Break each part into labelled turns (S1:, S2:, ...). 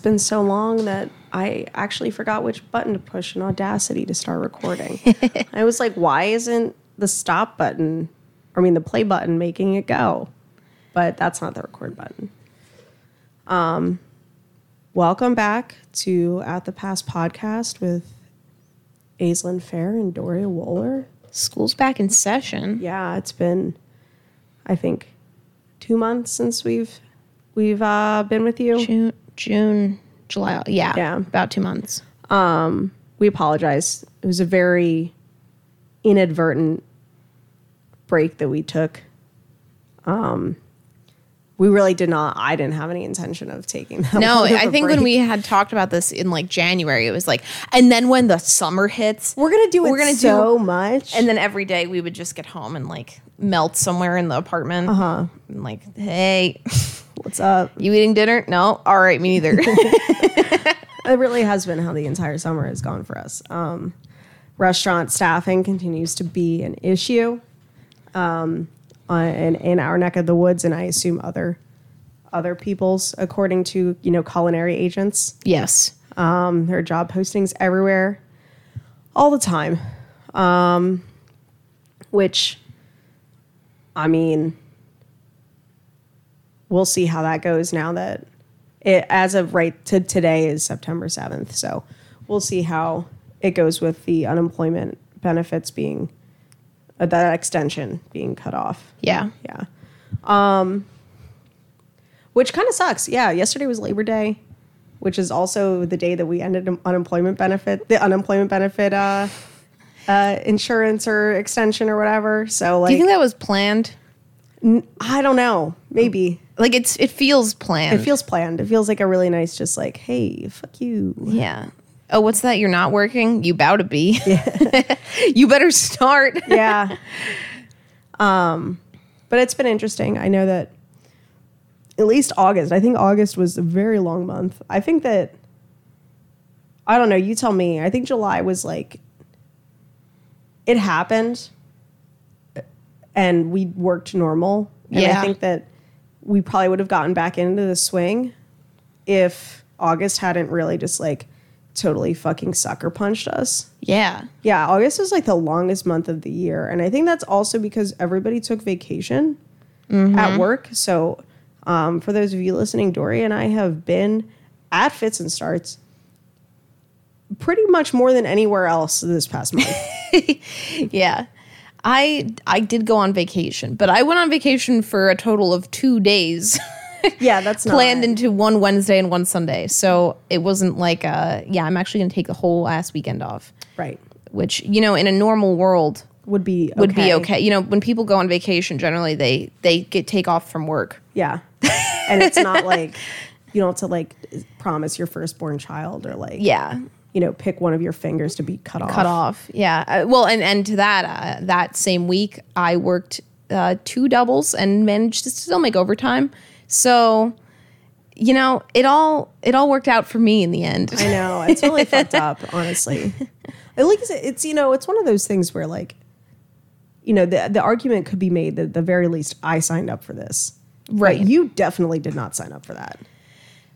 S1: been so long that I actually forgot which button to push in Audacity to start recording. I was like, why isn't the stop button, I mean, the play button making it go? But that's not the record button. Um, welcome back to At the Past podcast with Aislinn Fair and Doria Wohler.
S2: School's back in session.
S1: Yeah, it's been, I think, two months since we've we've uh, been with you.
S2: June, June, July. Yeah,
S1: Yeah.
S2: about two months.
S1: Um, we apologize. It was a very inadvertent break that we took. Um, we really did not. I didn't have any intention of taking that.
S2: No,
S1: I of
S2: I
S1: a
S2: think when we had talked about this in like January, it was like, and then when the summer hits,
S1: we're gonna do it
S2: we're gonna
S1: so
S2: do-
S1: much,
S2: and then every day we would just get home and like melt somewhere in the apartment. Uh huh. Like, hey,
S1: what's up?
S2: you eating dinner? No. All right, me neither.
S1: It really has been how the entire summer has gone for us. Um, restaurant staffing continues to be an issue um, in, in our neck of the woods, and I assume other other people's, according to you know culinary agents.
S2: yes.
S1: Um, there are job postings everywhere, all the time. Um, which, I mean, we'll see how that goes now that it, as of right to today is September 7th. So we'll see how it goes with the unemployment benefits being, uh, that extension being cut off.
S2: Yeah.
S1: Yeah. Um, which kind of sucks. Yeah. Yesterday was Labor Day, which is also the day that we ended un- unemployment benefit, the unemployment benefit, uh, uh, insurance or extension or whatever. So
S2: Do you think that was planned?
S1: I don't know. Maybe
S2: Like it's it feels planned.
S1: it feels planned. It feels like a really nice, just like, hey, fuck you.
S2: Yeah. Oh, what's that? You're not working? You bow to be. you better start.
S1: yeah. Um, but it's been interesting. I know that at least August. I think August was a very long month. I think that I don't know. You tell me. I think July was like it happened, and we worked normal. And I think that we probably would have gotten back into the swing if August hadn't really just like totally fucking sucker punched us.
S2: Yeah.
S1: Yeah, August is like the longest month of the year. And I think that's also because everybody took vacation at work. So, um, for those of you listening, Dory and I have been at Fits and Starts pretty much more than anywhere else this past month.
S2: Yeah. I I did go on vacation, but I went on vacation for a total of 2 days.
S1: yeah, that's not
S2: planned into one Wednesday and one Sunday. So it wasn't like uh yeah, I'm actually going to take the whole ass weekend off,
S1: right.
S2: which you know in a normal world
S1: Would be
S2: would be okay. You know, when people go on vacation generally they they get take off from work.
S1: Yeah, and it's not like you don't have to like promise your firstborn child or like
S2: Yeah.
S1: You know pick one of your fingers to be cut off.
S2: cut off. Yeah. Uh, well, and and to that uh, that same week, I worked uh, two doubles and managed to still make overtime. So, you know, it all it all worked out for me in the end.
S1: I know it's really fucked up, honestly. At least it's you know it's one of those things where like, you know, the the argument could be made that at the very least I signed up for this.
S2: Right.
S1: But you definitely did not sign up for that.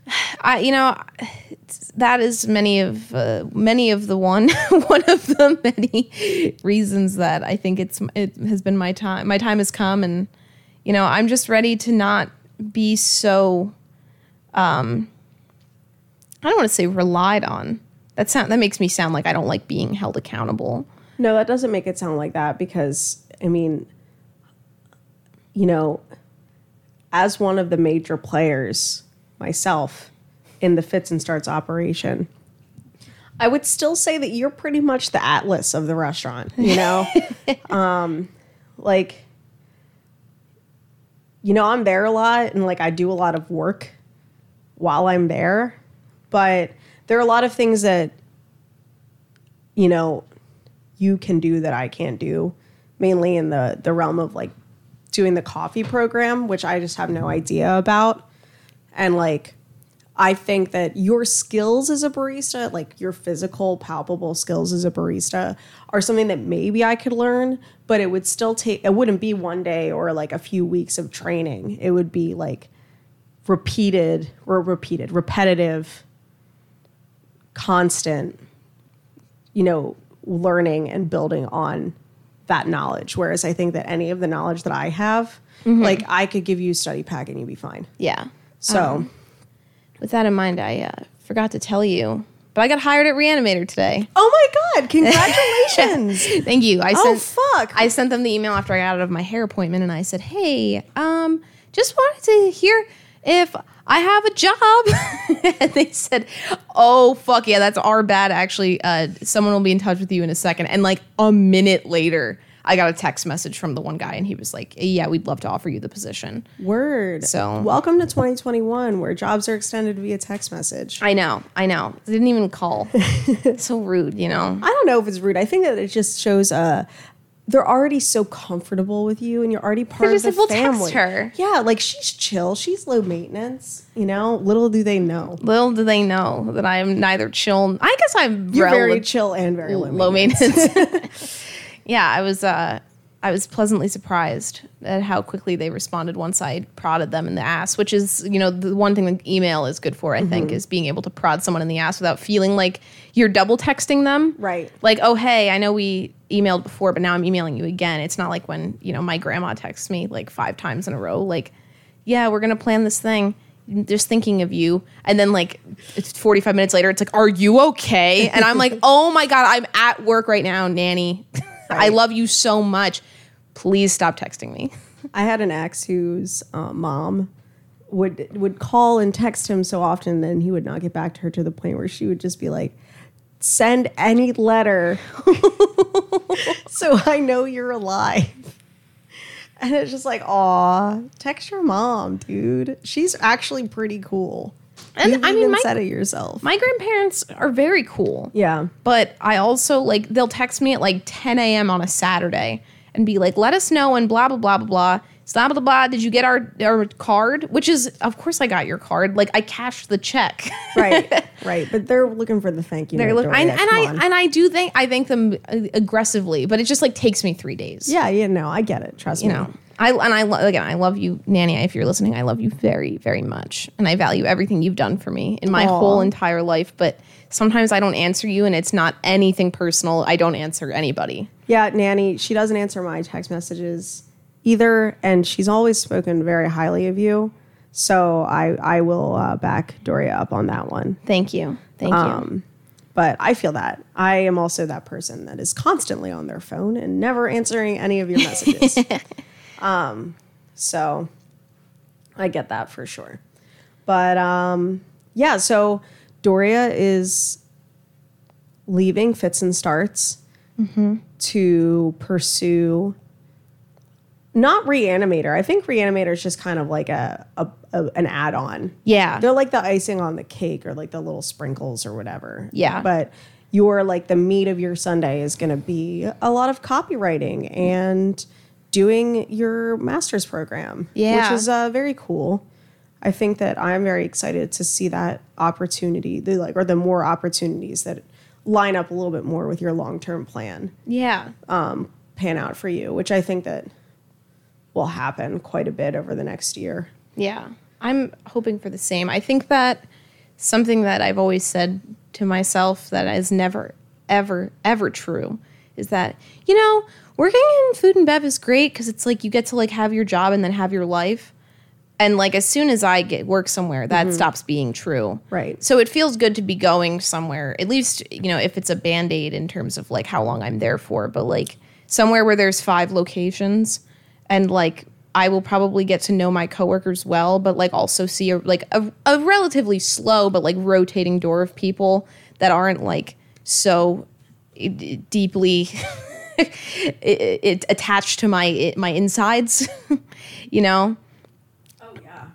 S2: I, you know, that is many of uh, many of the one one of the many reasons that I think it's it has been my time. My time has come, and you know, I'm just ready to not be so. Um, I don't want to say relied on. That sound that makes me sound like I don't like being held accountable.
S1: No, that doesn't make it sound like that because I mean, you know, as one of the major players myself in the fits and starts operation, I would still say that you're pretty much the atlas of the restaurant, you know? um like you know, I'm there a lot and like I do a lot of work while I'm there, but there are a lot of things that you know you can do that I can't do, mainly in the the realm of like doing the coffee program, which I just have no idea about. And like I think that your skills as a barista, like your physical, palpable skills as a barista, are something that maybe I could learn, but it would still take, it wouldn't be one day or like a few weeks of training. It would be like repeated or repeated, repetitive constant, you know, learning and building on that knowledge. Whereas I think that any of the knowledge that I have, mm-hmm. like I could give you a study pack and you'd be fine.
S2: Yeah.
S1: So
S2: With that in mind, I uh, forgot to tell you, but I got hired at Reanimator today.
S1: Oh my god, congratulations.
S2: Thank you. I
S1: Oh,
S2: sent
S1: fuck.
S2: I sent them the email after I got out of my hair appointment, and I said, "Hey, um, just wanted to hear if I have a job." and they said, "Oh fuck yeah, that's our bad. Actually, uh, someone will be in touch with you in a second. And like a minute later, I got a text message from the one guy, and he was like, "Yeah, we'd love to offer you the position."
S1: Word.
S2: So-
S1: welcome to 2021 where jobs are extended via text message.
S2: I know, I know. They didn't even call. so rude, you know.
S1: I don't know if it's rude. I think that it just shows uh they're already so comfortable with you and you're already part
S2: They're
S1: of the
S2: like, "We'll text her."
S1: Yeah, like she's chill. She's low maintenance, you know? Little do they know.
S2: Little do they know that I am neither chill. I guess I'm
S1: You're
S2: rel-
S1: very chill and very low,
S2: low
S1: maintenance.
S2: maintenance. yeah, I was uh I was pleasantly surprised at how quickly they responded once I prodded them in the ass, which is, you know, the one thing that email is good for, I think,
S1: Mm-hmm.
S2: is being able to prod someone in the ass without feeling like you're double texting them.
S1: Right.
S2: Like, oh hey, I know we emailed before, but now I'm emailing you again. It's not like when, you know, my grandma texts me like five times in a row, like, yeah, we're gonna plan this thing. Just thinking of you, and then like it's 45 minutes later, it's like, "Are you okay?" And I'm like, "Oh my god, I'm at work right now, nanny. I love you so much. Please stop texting me."
S1: I had an ex whose uh, mom would would call and text him so often and he would not get back to her to the point where she would just be like send any letter so I know you're alive. And it's just like, aw, text your mom, dude. She's actually pretty cool.
S2: And
S1: You've
S2: I mean, my-
S1: said it yourself.
S2: My grandparents are very cool.
S1: yeah.
S2: But I also like they'll text me at like 10 a.m. on a Saturday and be like, "Let us know," and blah blah blah blah blah. Blah blah blah. Did you get our our card? Which is, of course, I got your card. Like I cashed the check.
S1: Right. right. But they're looking for the thank you.
S2: They're
S1: note,
S2: look,
S1: Doria.
S2: and
S1: Come
S2: I
S1: on.
S2: and I do think I thank them uh, aggressively, but it just like takes me three days.
S1: yeah, yeah, no, I get it. Trust
S2: you
S1: me.
S2: know. I and I lo- again, I love you, Nanny. If you're listening, I love you very, very much, and I value everything you've done for me in my
S1: Aw.
S2: whole entire life. But sometimes I don't answer you, and it's not anything personal. I don't answer anybody.
S1: Yeah, Nanny, she doesn't answer my text messages either, and she's always spoken very highly of you. So I I will uh, back Doria up on that one.
S2: Thank you, thank you.
S1: Um, but I feel that I am also that person that is constantly on their phone and never answering any of your messages. um, so I get that for sure. But um, yeah, so Doria is leaving Fits and Starts to pursue not Reanimator. I think Reanimator is just kind of like a, a, a an add on.
S2: Yeah,
S1: They're like the icing on the cake or like the little sprinkles or whatever.
S2: Yeah.
S1: But your like the meat of your Sunday is going to be a lot of copywriting and doing your master's program.
S2: Yeah.
S1: Which is uh, very cool. I think that I'm very excited to see that opportunity, the like or the more opportunities that line up a little bit more with your long-term plan
S2: yeah,
S1: pan out for you, which I think that will happen quite a bit over the next year.
S2: yeah. I'm hoping for the same. I think that something that I've always said to myself that is never, ever, ever true is that you know working in food and bev is great because it's like you get to like have your job and then have your life. And like as soon as I get work somewhere, that mm-hmm. stops being true.
S1: Right.
S2: So it feels good to be going somewhere, at least, you know, if it's a band aid in terms of like how long I'm there for, but like somewhere where there's five locations and like I will probably get to know my coworkers well, but like also see a like a, a relatively slow but like rotating door of people that aren't like so eh, d- deeply it, it, attached to my my insides, you know.
S1: Oh yeah.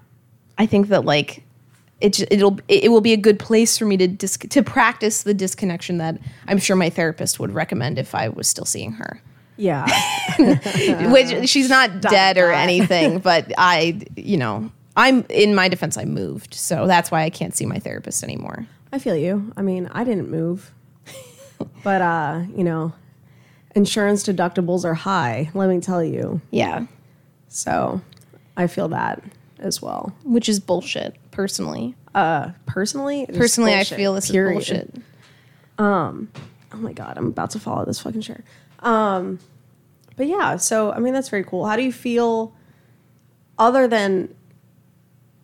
S2: I think that like it it'll it will be a good place for me to dis- to practice the disconnection that I'm sure my therapist would recommend if I was still seeing her.
S1: Yeah.
S2: Which she's not dead or anything, but I you know I'm in my defense I moved, so that's why I can't see my therapist anymore.
S1: I feel you. I mean, I didn't move. but uh, you know, insurance deductibles are high, let me tell you.
S2: Yeah,
S1: So, I feel that as well.
S2: which is bullshit personally.
S1: Uh, personally,
S2: Personally, I feel this
S1: period.
S2: is bullshit.
S1: Oh my god, I'm about to fall follow this fucking chair. Um, but yeah, so I mean that's very cool. How do you feel, other than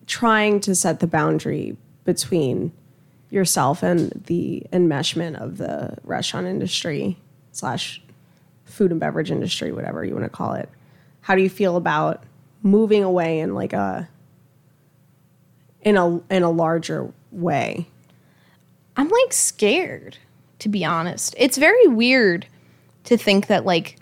S1: trying to set the boundary between yourself and the enmeshment of the restaurant industry slash food and beverage industry, whatever you want to call it? How do you feel about moving away in like a in a in a larger way?
S2: I'm like scared, to be honest. It's very weird to think that like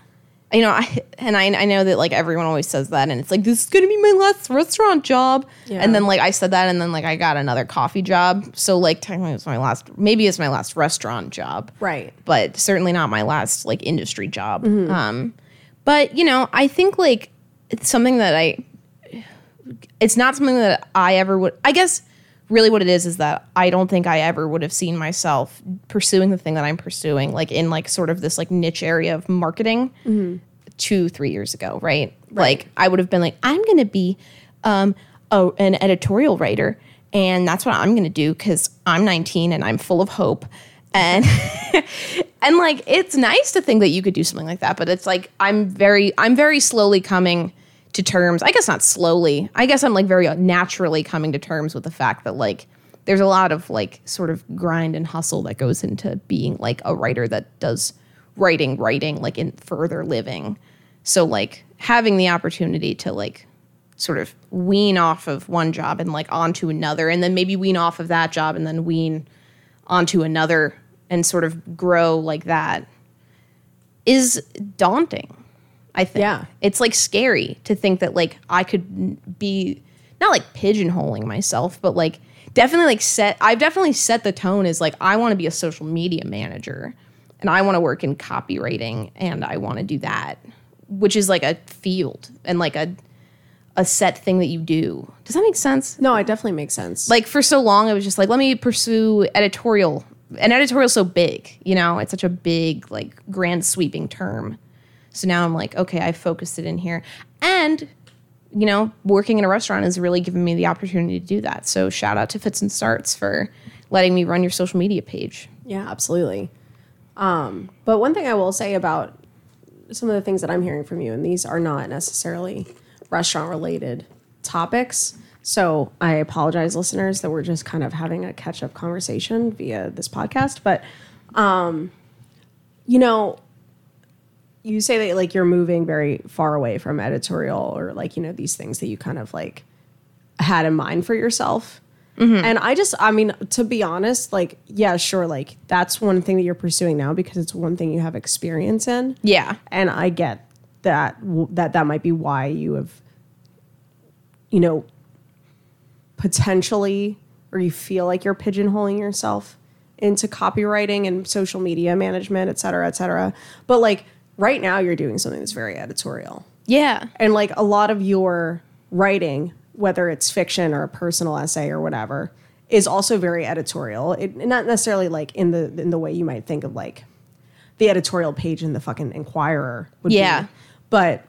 S2: you know, I and I I know that like everyone always says that and it's like this is going to be my last restaurant job.
S1: Yeah.
S2: And then like I said that and then like I got another coffee job. So like technically it's my last maybe it's my last restaurant job.
S1: Right.
S2: But certainly not my last like industry job. Um but you know, I think like it's something that I it's not something that I ever would. I guess really what it is is that I don't think I ever would have seen myself pursuing the thing that I'm pursuing, like in like sort of this like niche area of marketing, two three years ago, right? Like I would have been like, I'm gonna be um, a, an editorial writer, and that's what I'm gonna do because I'm 19 and I'm full of hope. And and like it's nice to think that you could do something like that, but it's like I'm very I'm very slowly coming to terms. I guess not slowly. I guess I'm like very uh, naturally coming to terms with the fact that like there's a lot of like sort of grind and hustle that goes into being like a writer that does writing writing like in further living. So like having the opportunity to like sort of wean off of one job and like onto another and then maybe wean off of that job and then wean onto another and sort of grow like that is daunting. I think.
S1: Yeah.
S2: It's like scary to think that like I could be not like pigeonholing myself, but like definitely like set I've definitely set the tone as like I want to be a social media manager and I want to work in copywriting and I want to do that, which is like a field and like a a set thing that you do. Does that make sense?
S1: No, it definitely makes sense.
S2: like for so long I was just like, let me pursue editorial. And editorial's so big, you know, it's such a big, like grand sweeping term. So now I'm like, okay, I focused it in here. And, you know, working in a restaurant has really given me the opportunity to do that. So shout out to Fits and Starts for letting me run your social media page.
S1: Yeah, absolutely. Um, but one thing I will say about some of the things that I'm hearing from you, and these are not necessarily restaurant related topics. So I apologize, listeners, that we're just kind of having a catch up conversation via this podcast. But, um, you know, you say that like you're moving very far away from editorial or like, you know, these things that you kind of like had in mind for yourself. Mm-hmm. And I just, I mean, to be honest, like, yeah, sure, like that's one thing that you're pursuing now because it's one thing you have experience in.
S2: Yeah.
S1: And I get that that that might be why you have, you know, potentially, or you feel like you're pigeonholing yourself into copywriting and social media management, et cetera, et cetera. But like right now, you're doing something that's very editorial
S2: Yeah.
S1: and like a lot of your writing whether it's fiction or a personal essay or whatever is also very editorial it not necessarily like in the in the way you might think of like the editorial page in the fucking inquirer would
S2: Yeah.
S1: be but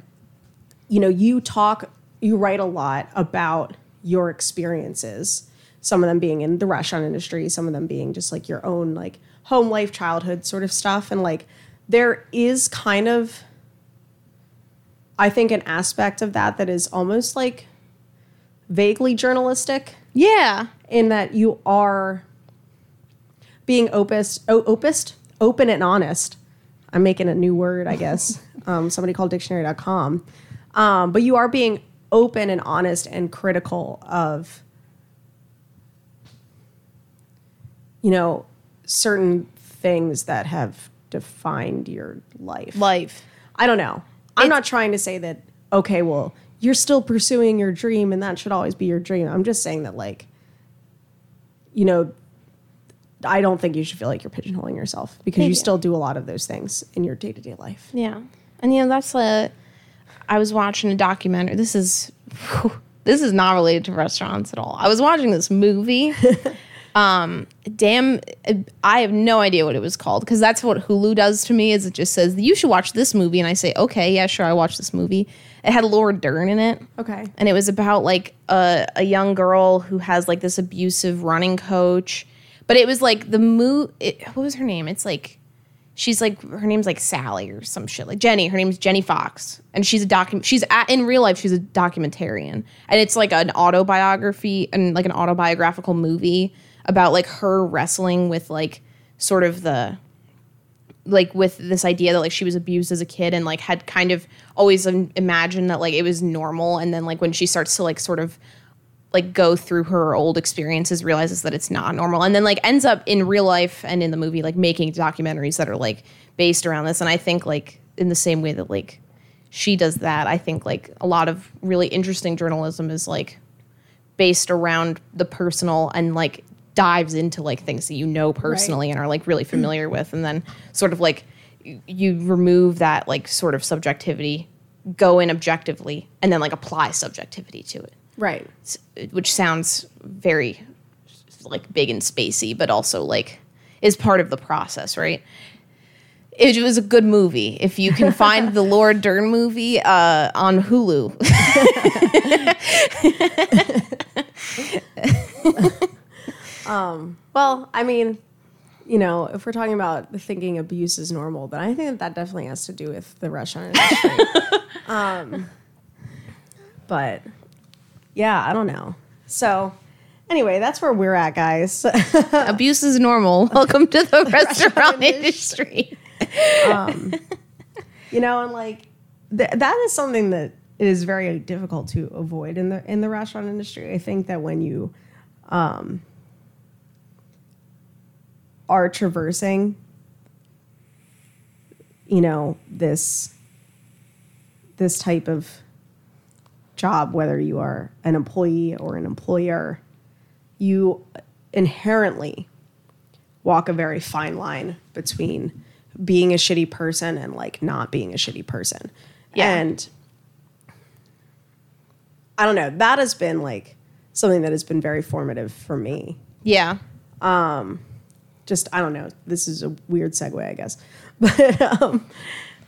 S1: you know you talk you write a lot about your experiences some of them being in the restaurant industry some of them being just like your own like home life childhood sort of stuff and like there is kind of I think an aspect of that that is almost like vaguely journalistic
S2: Yeah.
S1: in that you are being opus, o- opus, open and honest. I'm making a new word, I guess. um, somebody called dictionary.com. Um, but you are being open and honest and critical of, you know, certain things that have defined your life.
S2: Life.
S1: I don't know. I'm
S2: It's-
S1: not trying to say that, okay, well, you're still pursuing your dream and that should always be your dream. I'm just saying that, like, you know, I don't think you should feel like you're pigeonholing yourself because you still do a lot of those things in your day to day life.
S2: Yeah. And you know, that's a I was watching a documentary. This is this is not related to restaurants at all. I was watching this movie Um, damn, I have no idea what it was called because that's what Hulu does to me. Is it just says you should watch this movie, and I say okay, yeah, sure, I watch this movie. It had Laura Dern in it.
S1: Okay.
S2: and it was about like a, a young girl who has like this abusive running coach but it was like the mo what was her name it's like she's like her name's like sally or some shit like jenny her name's jenny fox and she's a docu she's at, in real life she's a documentarian and it's like an autobiography and like an autobiographical movie about like her wrestling with like sort of the like with this idea that like she was abused as a kid and like had kind of always imagined that like it was normal. And then like when she starts to like sort of like go through her old experiences realizes that it's not normal. And then like ends up in real life and in the movie like making documentaries that are like based around this. And i think like in the same way that like she does that i think like a lot of really interesting journalism is like based around the personal and like dives into like things that you know personally and are like really familiar with and then sort of like you, you remove that like sort of subjectivity go in objectively and then like apply subjectivity to it.
S1: Right.
S2: which sounds very like big and spacey but also like is part of the process right? It was a good movie. If you can find the Laura Dern movie uh, on Hulu.
S1: Well, I mean, you know, if we're talking about thinking abuse is normal, then I think that that definitely has to do with the restaurant industry. um, but yeah, I don't know. So anyway, that's where we're at, guys.
S2: Abuse is normal. Welcome to the restaurant industry.
S1: you know, and like th- that is something that is very difficult to avoid in the in the restaurant industry. I think that when you um, are traversing, you know, this this type of job, whether you are an employee or an employer, you inherently walk a very fine line between being a shitty person and like not being a shitty person.
S2: Yeah.
S1: And I don't know, that has been like something that has been very formative for me.
S2: Yeah.
S1: Um, Just I don't know, this is a weird segue, I guess. But um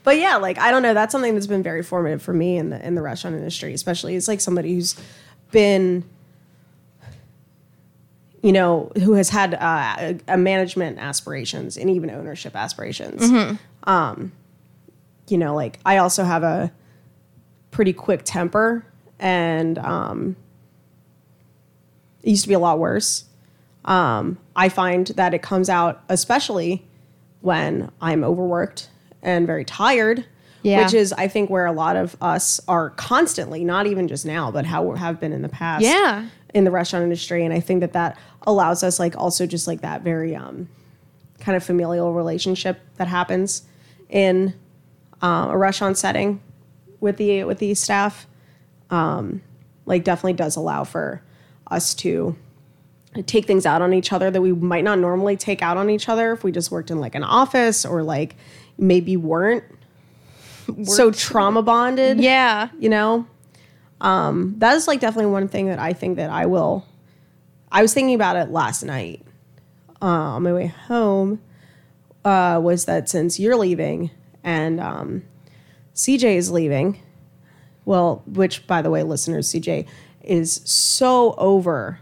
S1: but yeah, like I don't know, that's something that's been very formative for me in the in the restaurant industry, especially as like somebody who's been you know, who has had uh, a, a management aspirations and even ownership aspirations. Um, you know, like I also have a pretty quick temper, and um, it used to be a lot worse. Um, I find that it comes out, especially when I'm overworked and very tired.
S2: Yeah.
S1: Which is, I think, where a lot of us are constantly, not even just now, but how we have been in the past
S2: Yeah.
S1: in the restaurant industry and i think that that allows us like also just like that very um kind of familial relationship that happens in um, a restaurant setting with the with the staff um like definitely does allow for us to take things out on each other that we might not normally take out on each other if we just worked in like an office or like maybe weren't so trauma bonded
S2: Yeah.
S1: you know um that is like definitely one thing that i think that i will i was thinking about it last night uh, on my way home uh was that since you're leaving and um cj is leaving well which by the way listeners cj is so over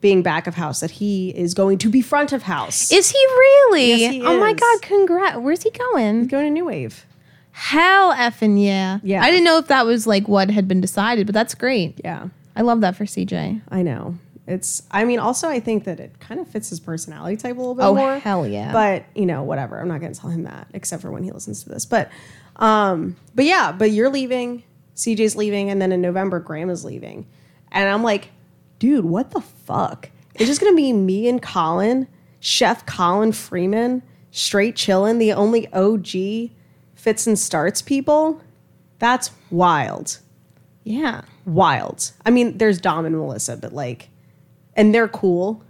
S1: being back of house that he is going to be front of house
S2: Is he really?
S1: Yes, he
S2: oh my
S1: is.
S2: god, congrats. Where's he going?
S1: He's going to new wave
S2: Hell effing yeah.
S1: Yeah.
S2: I didn't know if that was like what had been decided, but that's great.
S1: yeah
S2: I love that for CJ.
S1: i know it's i mean also i think that it kind of fits his personality type a little bit
S2: Oh,
S1: more
S2: hell yeah.
S1: but you know whatever i'm not going to tell him that except for when he listens to this but um but yeah but you're leaving cj's leaving and then in november Graham is leaving and i'm like dude what the fuck? It's just going to be me and colin chef colin freeman straight chillin the only og fits and starts people. That's wild.
S2: Yeah.
S1: wild. I mean there's dom and melissa but like and they're cool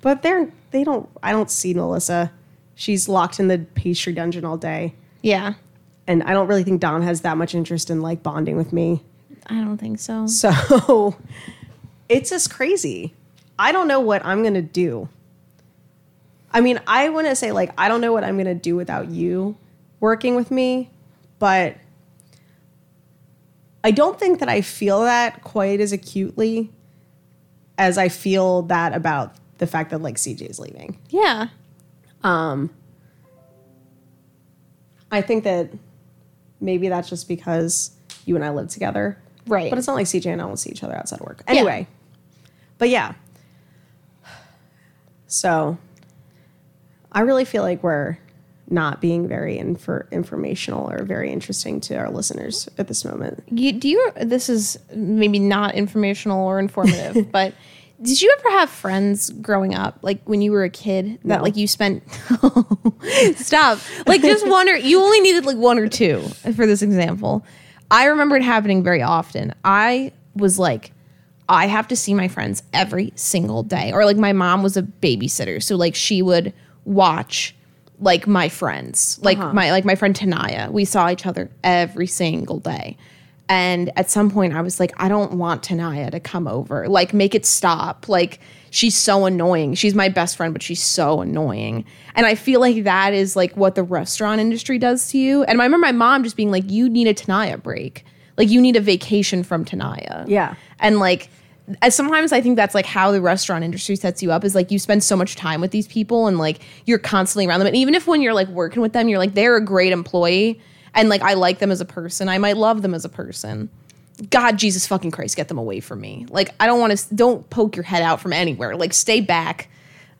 S1: but they're they don't i don't see melissa. She's locked in the pastry dungeon all day.
S2: Yeah.
S1: and i don't really think dom has that much interest in like bonding with me.
S2: I don't think so.
S1: so it's just crazy i don't know what i'm gonna do I mean, I want to say like I don't know what I'm gonna do without you working with me, but I don't think that I feel that quite as acutely as I feel that about the fact that like CJ is leaving.
S2: Yeah.
S1: Um, I think that maybe that's just because you and I live together.
S2: Right.
S1: But it's not like CJ and I will see each other outside of work. Anyway. But yeah. So I really feel like we're not being very infor- informational or very interesting to our listeners at this moment.
S2: You, do you? This is maybe not informational or informative, but did you ever have friends growing up, like when you were a kid, that
S1: No.
S2: like you spent? Stop! Like just one or you only needed like one or two for this example. I remember it happening very often. I was like, I have to see my friends every single day, or like my mom was a babysitter, so like she would watch like my friends, like
S1: Uh-huh.
S2: my like my friend Tanaya. We saw each other every single day. And at some point I was like, I don't want Tanaya to come over. Like make it stop. Like she's so annoying. She's my best friend, but she's so annoying. And I feel like that is like what the restaurant industry does to you. And I remember my mom just being like, You need a Tanaya break. Like you need a vacation from Tanaya.
S1: Yeah.
S2: And like as sometimes I think that's like how the restaurant industry sets you up is like you spend so much time with these people and like you're constantly around them. And even if when you're like working with them, you're like they're a great employee and like I like them as a person, I might love them as a person. God, Jesus fucking Christ, get them away from me. Like I don't want to don't poke your head out from anywhere. Like stay back.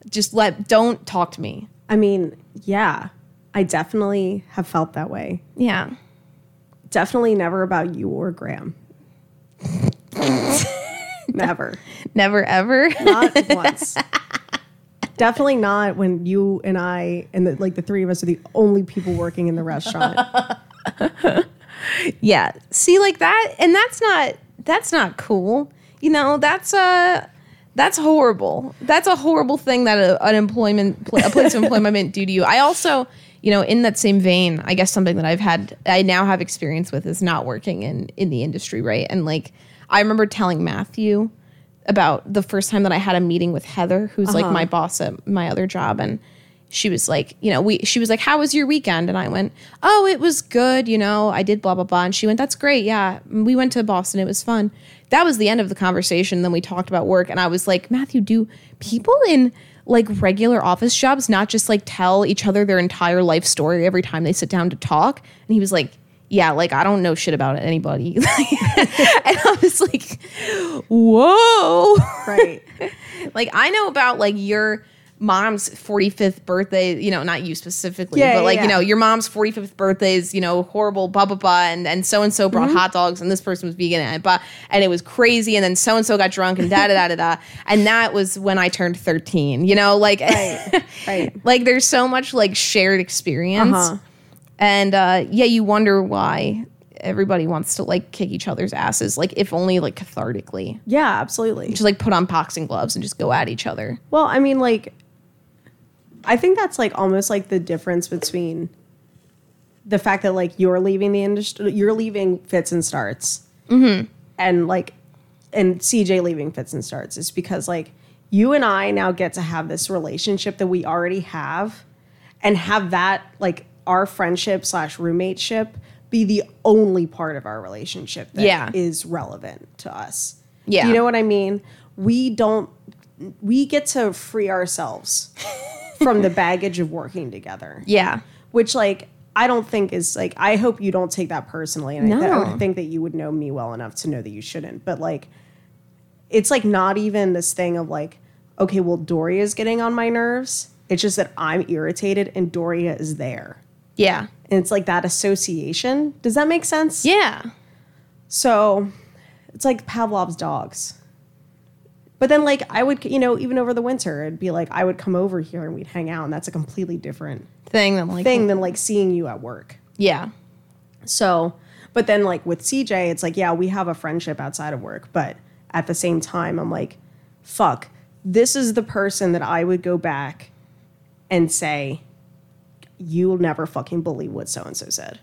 S2: Just let don't talk to me.
S1: I mean, yeah, I definitely have felt that way.
S2: Yeah.
S1: Definitely never about you or Graham. never.
S2: Never ever.
S1: Not once. Definitely not when you and I and the, like the three of us are the only people working in the restaurant.
S2: Yeah. See, like that, and that's not that's not cool. You know, that's uh that's horrible. That's a horrible thing that a, an employment a place of employment do to you. I also, you know, in that same vein, I guess something that I've had I now have experience with is not working in in the industry, right? And like I remember telling Matthew about the first time that I had a meeting with Heather, who's like my boss at my other job, and she was like, you know, we she was like, How was your weekend? And I went, Oh, it was good, you know, I did blah blah blah. And she went, That's great, yeah. We went to Boston, it was fun. That was the end of the conversation. Then we talked about work, and I was like, Matthew, do people in like regular office jobs not just like tell each other their entire life story every time they sit down to talk? And he was like, yeah, like I don't know shit about anybody. and I was like, whoa.
S1: right.
S2: like I know about like your mom's 45th birthday, you know, not you specifically,
S1: Yeah,
S2: but
S1: yeah,
S2: like,
S1: yeah.
S2: you know, your mom's 45th birthday is, you know, horrible blah blah blah and and so and so brought
S1: Mm-hmm.
S2: hot dogs and this person was vegan and but and it was crazy and then so and so got drunk and da da da da da and that was when I turned 13. You know, like
S1: Right. Right.
S2: like there's so much like shared experience.
S1: Uh-huh.
S2: And uh yeah, you wonder why everybody wants to like kick each other's asses, like if only like cathartically.
S1: Yeah, absolutely.
S2: Just like put on boxing gloves and just go at each other.
S1: Well, I mean, like, I think that's like almost like the difference between the fact that like you're leaving the industry, you're leaving fits and starts, mm-hmm. and like, and CJ leaving fits and starts is because like you and I now get to have this relationship that we already have, and have that like our friendship slash roommateship be the only part of our relationship that is
S2: Yeah.
S1: relevant to us.
S2: Yeah.
S1: Do you know what I mean? We don't we get to free ourselves from the baggage of working together.
S2: Yeah.
S1: Which like I don't think is like I hope you don't take that personally and I, I
S2: No.
S1: would think that you would know me well enough to know that you shouldn't. But like it's like not even this thing of like okay, well Doria is getting on my nerves. It's just that I'm irritated and Doria is there.
S2: Yeah.
S1: And it's like that association. Does that make sense?
S2: Yeah.
S1: So it's like Pavlov's dogs. But then, like, I would, you know, even over the winter, it'd be like I would come over here and we'd hang out, and that's a completely different
S2: Thing that like
S1: thing than like seeing you at work.
S2: Yeah.
S1: So, but then, like, with CJ, it's like, yeah, we have a friendship outside of work, but at the same time, I'm like, fuck, this is the person that I would go back and say, you'll never fucking believe what so and so said.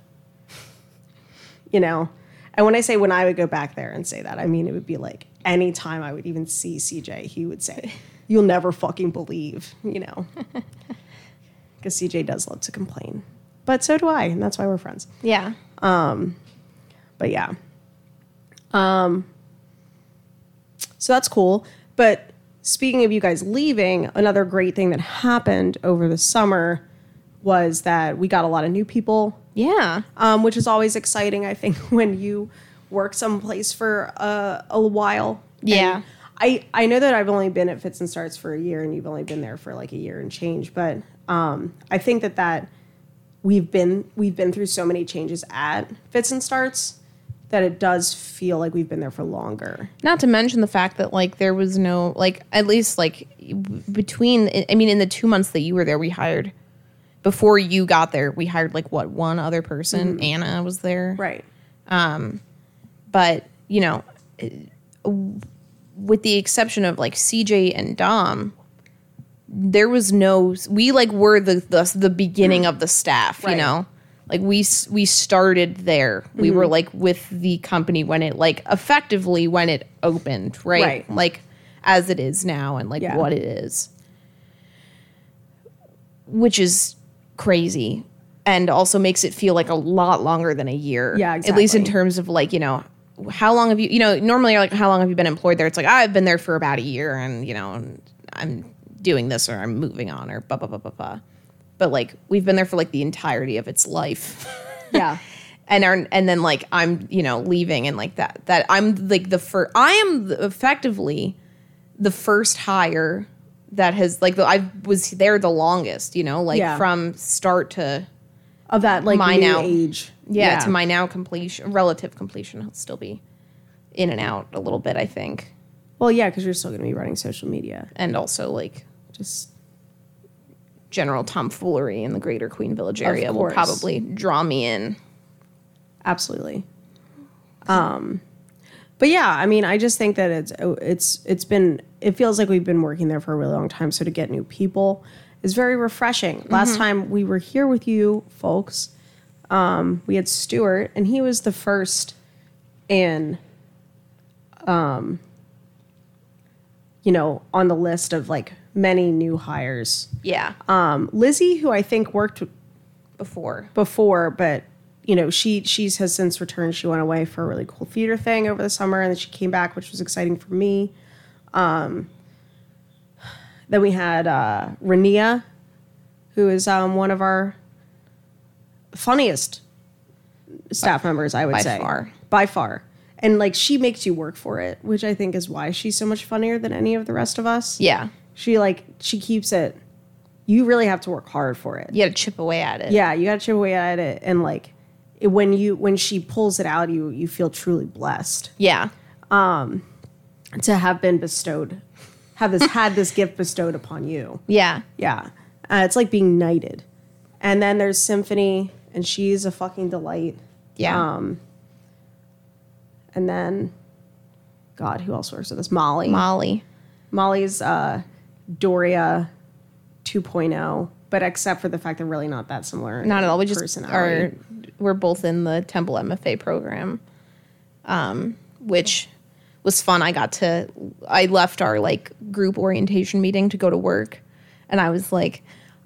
S1: you know? And when I say when I would go back there and say that, I mean it would be like anytime I would even see CJ, he would say, You'll never fucking believe, you know. because CJ does love to complain, but so do I, and that's why we're friends.
S2: Yeah.
S1: But yeah. Um so that's cool. But speaking of you guys leaving, another great thing that happened over the summer was that we got a lot of new people,
S2: Yeah.
S1: um, which is always exciting, I think, when you work someplace for a, a while.
S2: Yeah.
S1: And I, I know that I've only been at Fits and Starts for a year and you've only been there for like a year and change, but um, I think that that we've been we've been through so many changes at Fits and Starts that it does feel like we've been there for longer.
S2: Not to mention the fact that like there was no like at least like between I mean in the 2 months that you were there we hired before you got there we hired like what one other person? Mm-hmm. Anna was there.
S1: Right.
S2: Um, but you know with the exception of like CJ and Dom there was no we like were the the, the beginning of the staff you know? Like we we started there. We were mm-hmm. like with the company when it like effectively when it opened right,
S1: Right.
S2: like as it is now and like
S1: Yeah.
S2: what it is. Which is crazy and also makes it feel like a lot longer than a year.
S1: Yeah,
S2: at least in terms of like you know how long have you you know normally you're like how long have you been employed there? It's like ah, i've been there for about a year and you know i'm doing this or i'm moving on or blah blah blah blah blah but like we've been there for like the entirety of its life.
S1: Yeah.
S2: and are, and then like i'm you know leaving and like that that i'm like the first i am effectively the first hire that has like the, i was there the longest you know like
S1: Yeah.
S2: from start to
S1: of that like
S2: My now-
S1: age.
S2: yeah, to my now completion relative completion i'll still be in and out a little bit i think
S1: Well, yeah, because you're still going to be running social media.
S2: and also like
S1: Just
S2: general tomfoolery in the greater queen village area will probably draw me in
S1: absolutely. Um, but yeah, I mean, I just think that it's it's it's been it feels like we've been working there for a really long time. So to get new people is very refreshing. Last time we were here with you folks, um, we had Stuart, and he was the first in, um, you know, on the list of like many new hires.
S2: yeah
S1: Um, Lizzie, who I think worked
S2: before
S1: before, but you know, she she's has since returned. She went away for a really cool theater thing over the summer, and then she came back, which was exciting for me. Um, then we had uh, Rania, who is um, one of our funniest staff members, I would
S2: by
S1: say,
S2: far.
S1: by far. And like she makes you work for it, which I think is why she's so much funnier than any of the rest of us.
S2: yeah
S1: She like she keeps it. You really have to work hard for it.
S2: you gotta chip away at it
S1: Yeah, you got to chip away at it, and like it, when you when she pulls it out, you you feel truly blessed
S2: yeah
S1: to have been bestowed, have this had this gift bestowed upon you.
S2: yeah
S1: Yeah, uh, it's like being knighted. And then there's Symphony, and she's a fucking delight.
S2: yeah
S1: Um, and then, God, who else works with us? Molly.
S2: molly
S1: Molly's uh, Doria 2.0, but except for the fact they're really not that similar.
S2: Not at all. We just are. We're both in the Temple MFA program, um, which was fun. I got to. I left our like group orientation meeting to go to work, and I was like,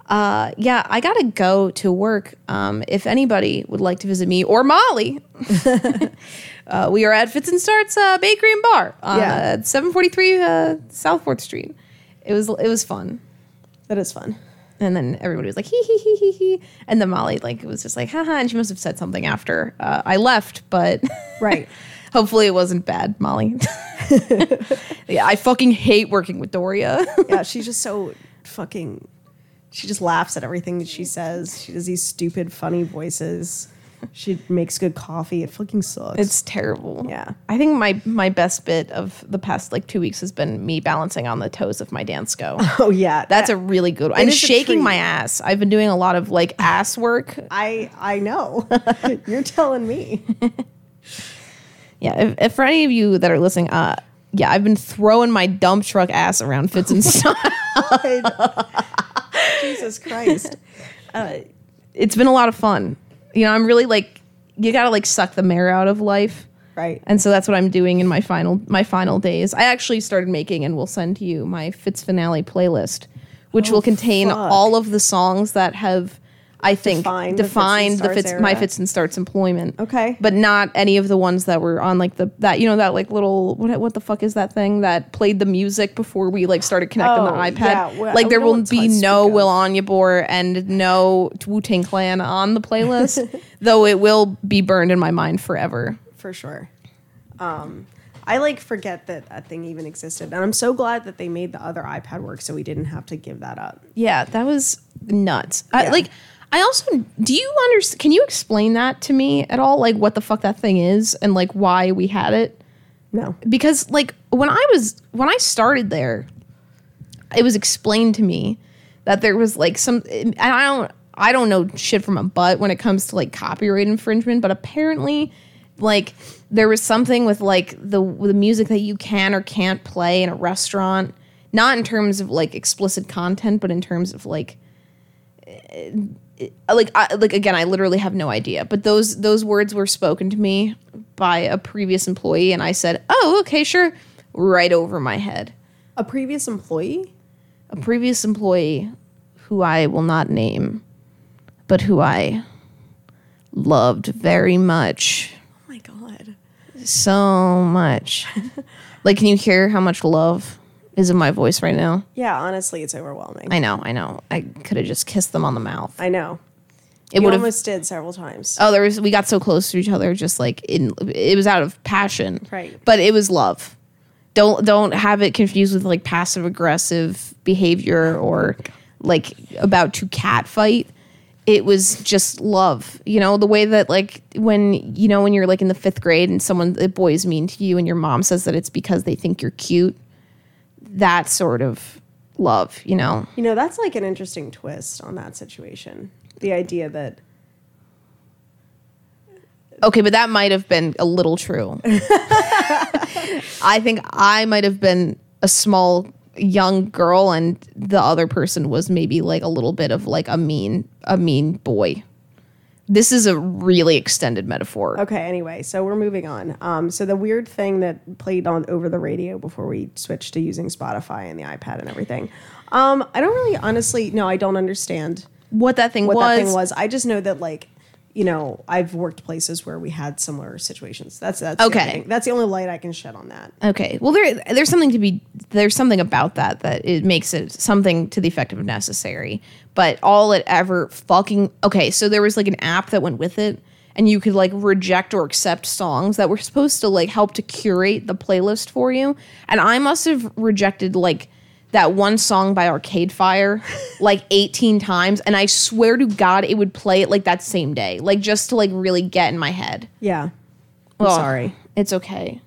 S2: uh, "Yeah, I gotta go to work. Um, if anybody would like to visit me or Molly, uh, we are at Fits and Starts uh, Bakery and Bar uh,
S1: Yeah.
S2: seven forty three uh, South Fourth Street. It was it was fun."
S1: That is fun.
S2: And then everybody was like, hee hee hee hee hee. And then Molly like was just like, haha. And she must have said something after uh, I left, but
S1: Right.
S2: hopefully it wasn't bad, Molly. yeah, I fucking hate working with Doria.
S1: yeah, she's just so fucking. She just laughs at everything that she says. She does these stupid, funny voices. She makes good coffee. It fucking sucks.
S2: it's terrible.
S1: Yeah.
S2: I think my my best bit of the past like two weeks has been me balancing on the toes of my Dansko.
S1: oh yeah,
S2: That's a really good one. And shaking my ass. I've been doing a lot of like ass work.
S1: I I know. You're telling me.
S2: Yeah, if, if for any of you that are listening, uh, yeah, I've been throwing my dump truck ass around fits and stuff.
S1: Jesus Christ.
S2: it's been a lot of fun. You know, I'm really like you gotta like suck the marrow out of life.
S1: Right.
S2: And so that's what I'm doing in my final my final days. I actually started making and will send to you my Fits finale playlist, which oh, will contain
S1: Oh, fuck.
S2: all of the songs that have, I think,
S1: Defined the Fits
S2: the my. Fits and Starts employment.
S1: Okay.
S2: but not any of the ones that were on like the that you know that like little what what the fuck is that thing that played the music before we like started connecting
S1: Oh,
S2: the iPad.
S1: yeah, well,
S2: like there will be no. Will Onyeabor and no Wu Tang Clan on the playlist, though it will be burned in my mind forever.
S1: for sure. Um, I like forget that that thing even existed, and I'm so glad that they made the other iPad work, so we didn't have to give that up.
S2: Yeah, that was nuts. I, like, I also do you understand? Can you explain that to me at all? Like, what the fuck that thing is and like why we had it?
S1: No,
S2: Because like when I was when I started there, it was explained to me that there was like some, and I don't I don't know shit from a butt when it comes to like copyright infringement, but apparently, like there was something with like the the music that you can or can't play in a restaurant, not in terms of like explicit content, but in terms of like like I, like again i literally have no idea but those those words were spoken to me by a previous employee and i said oh okay sure right over my head
S1: a previous employee.
S2: a previous employee who i will not name but who i loved very much
S1: Oh my god.
S2: so much like can you hear how much love is in my voice right now
S1: Yeah, honestly, it's overwhelming.
S2: i know i know i could have just kissed them on the mouth
S1: I know.
S2: it would
S1: almost did several times.
S2: Oh, there was we got so close to each other, just like in it was out of passion,
S1: Right.
S2: But it was love. Don't don't have it confused with like passive aggressive behavior or like about to cat fight. It was just love, you know, the way that like when you know when you're like in the fifth grade and someone the boy is mean to you and your mom says that it's because they think you're cute. That sort of love, you know.
S1: You know, that's like an interesting twist on that situation. The idea that
S2: Okay, but that might have been a little true. I think I might have been a small young girl and the other person was maybe like a little bit of like a mean a mean boy. This is a really extended metaphor.
S1: Okay, anyway, so we're moving on. Um, so the weird thing that played on over the radio before we switched to using Spotify and the iPad and everything. Um, I don't really honestly no, I don't understand
S2: What that thing
S1: what
S2: was,
S1: that thing was. I just know that like, you know, I've worked places where we had similar situations. That's that's
S2: Okay.
S1: thing- that's the only light I can shed on that.
S2: Okay. Well, there there's something to be there's something about that that it makes it something to the effect of necessary. But all it ever fucking okay. So there was like an app that went with it, and you could like reject or accept songs that were supposed to like help to curate the playlist for you. And I must have rejected like that one song by Arcade Fire like 18 times and I swear to god it would play it like that same day like just to like really get in my head.
S1: Yeah. I'm
S2: Ugh.
S1: sorry.
S2: It's okay.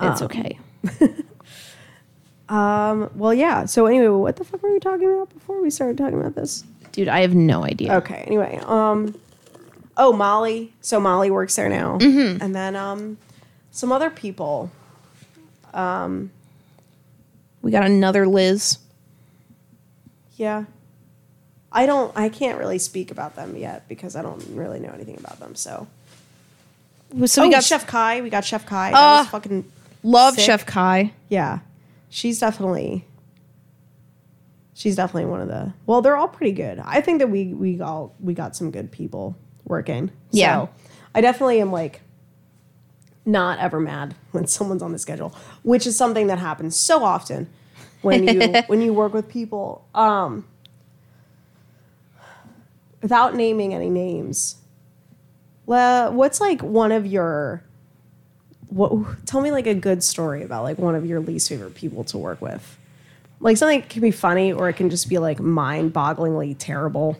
S2: It's okay.
S1: Um, Well, yeah. So anyway, what the fuck were we talking about before we started talking about this?
S2: Dude, I have no idea.
S1: Okay. Anyway, um, oh Molly. So Molly works there now,
S2: Mm-hmm.
S1: and then um, some other people.
S2: We got another Liz.
S1: Yeah. I don't. I can't really speak about them yet because I don't really know anything about them. So.
S2: So
S1: oh,
S2: we got
S1: Chef Kai. We got Chef Kai. That
S2: Uh,
S1: was fucking.
S2: love
S1: sick.
S2: Chef Kai.
S1: Yeah, she's definitely. She's definitely one of the. Well, they're all pretty good. I think that we we all we got some good people working.
S2: Yeah.
S1: So I definitely am like. Not ever mad when someone's on the schedule, which is something that happens so often when you when you work with people. Um, without naming any names, well, what's like one of your what tell me like a good story about like one of your least favorite people to work with like something can be funny or it can just be like mind-bogglingly terrible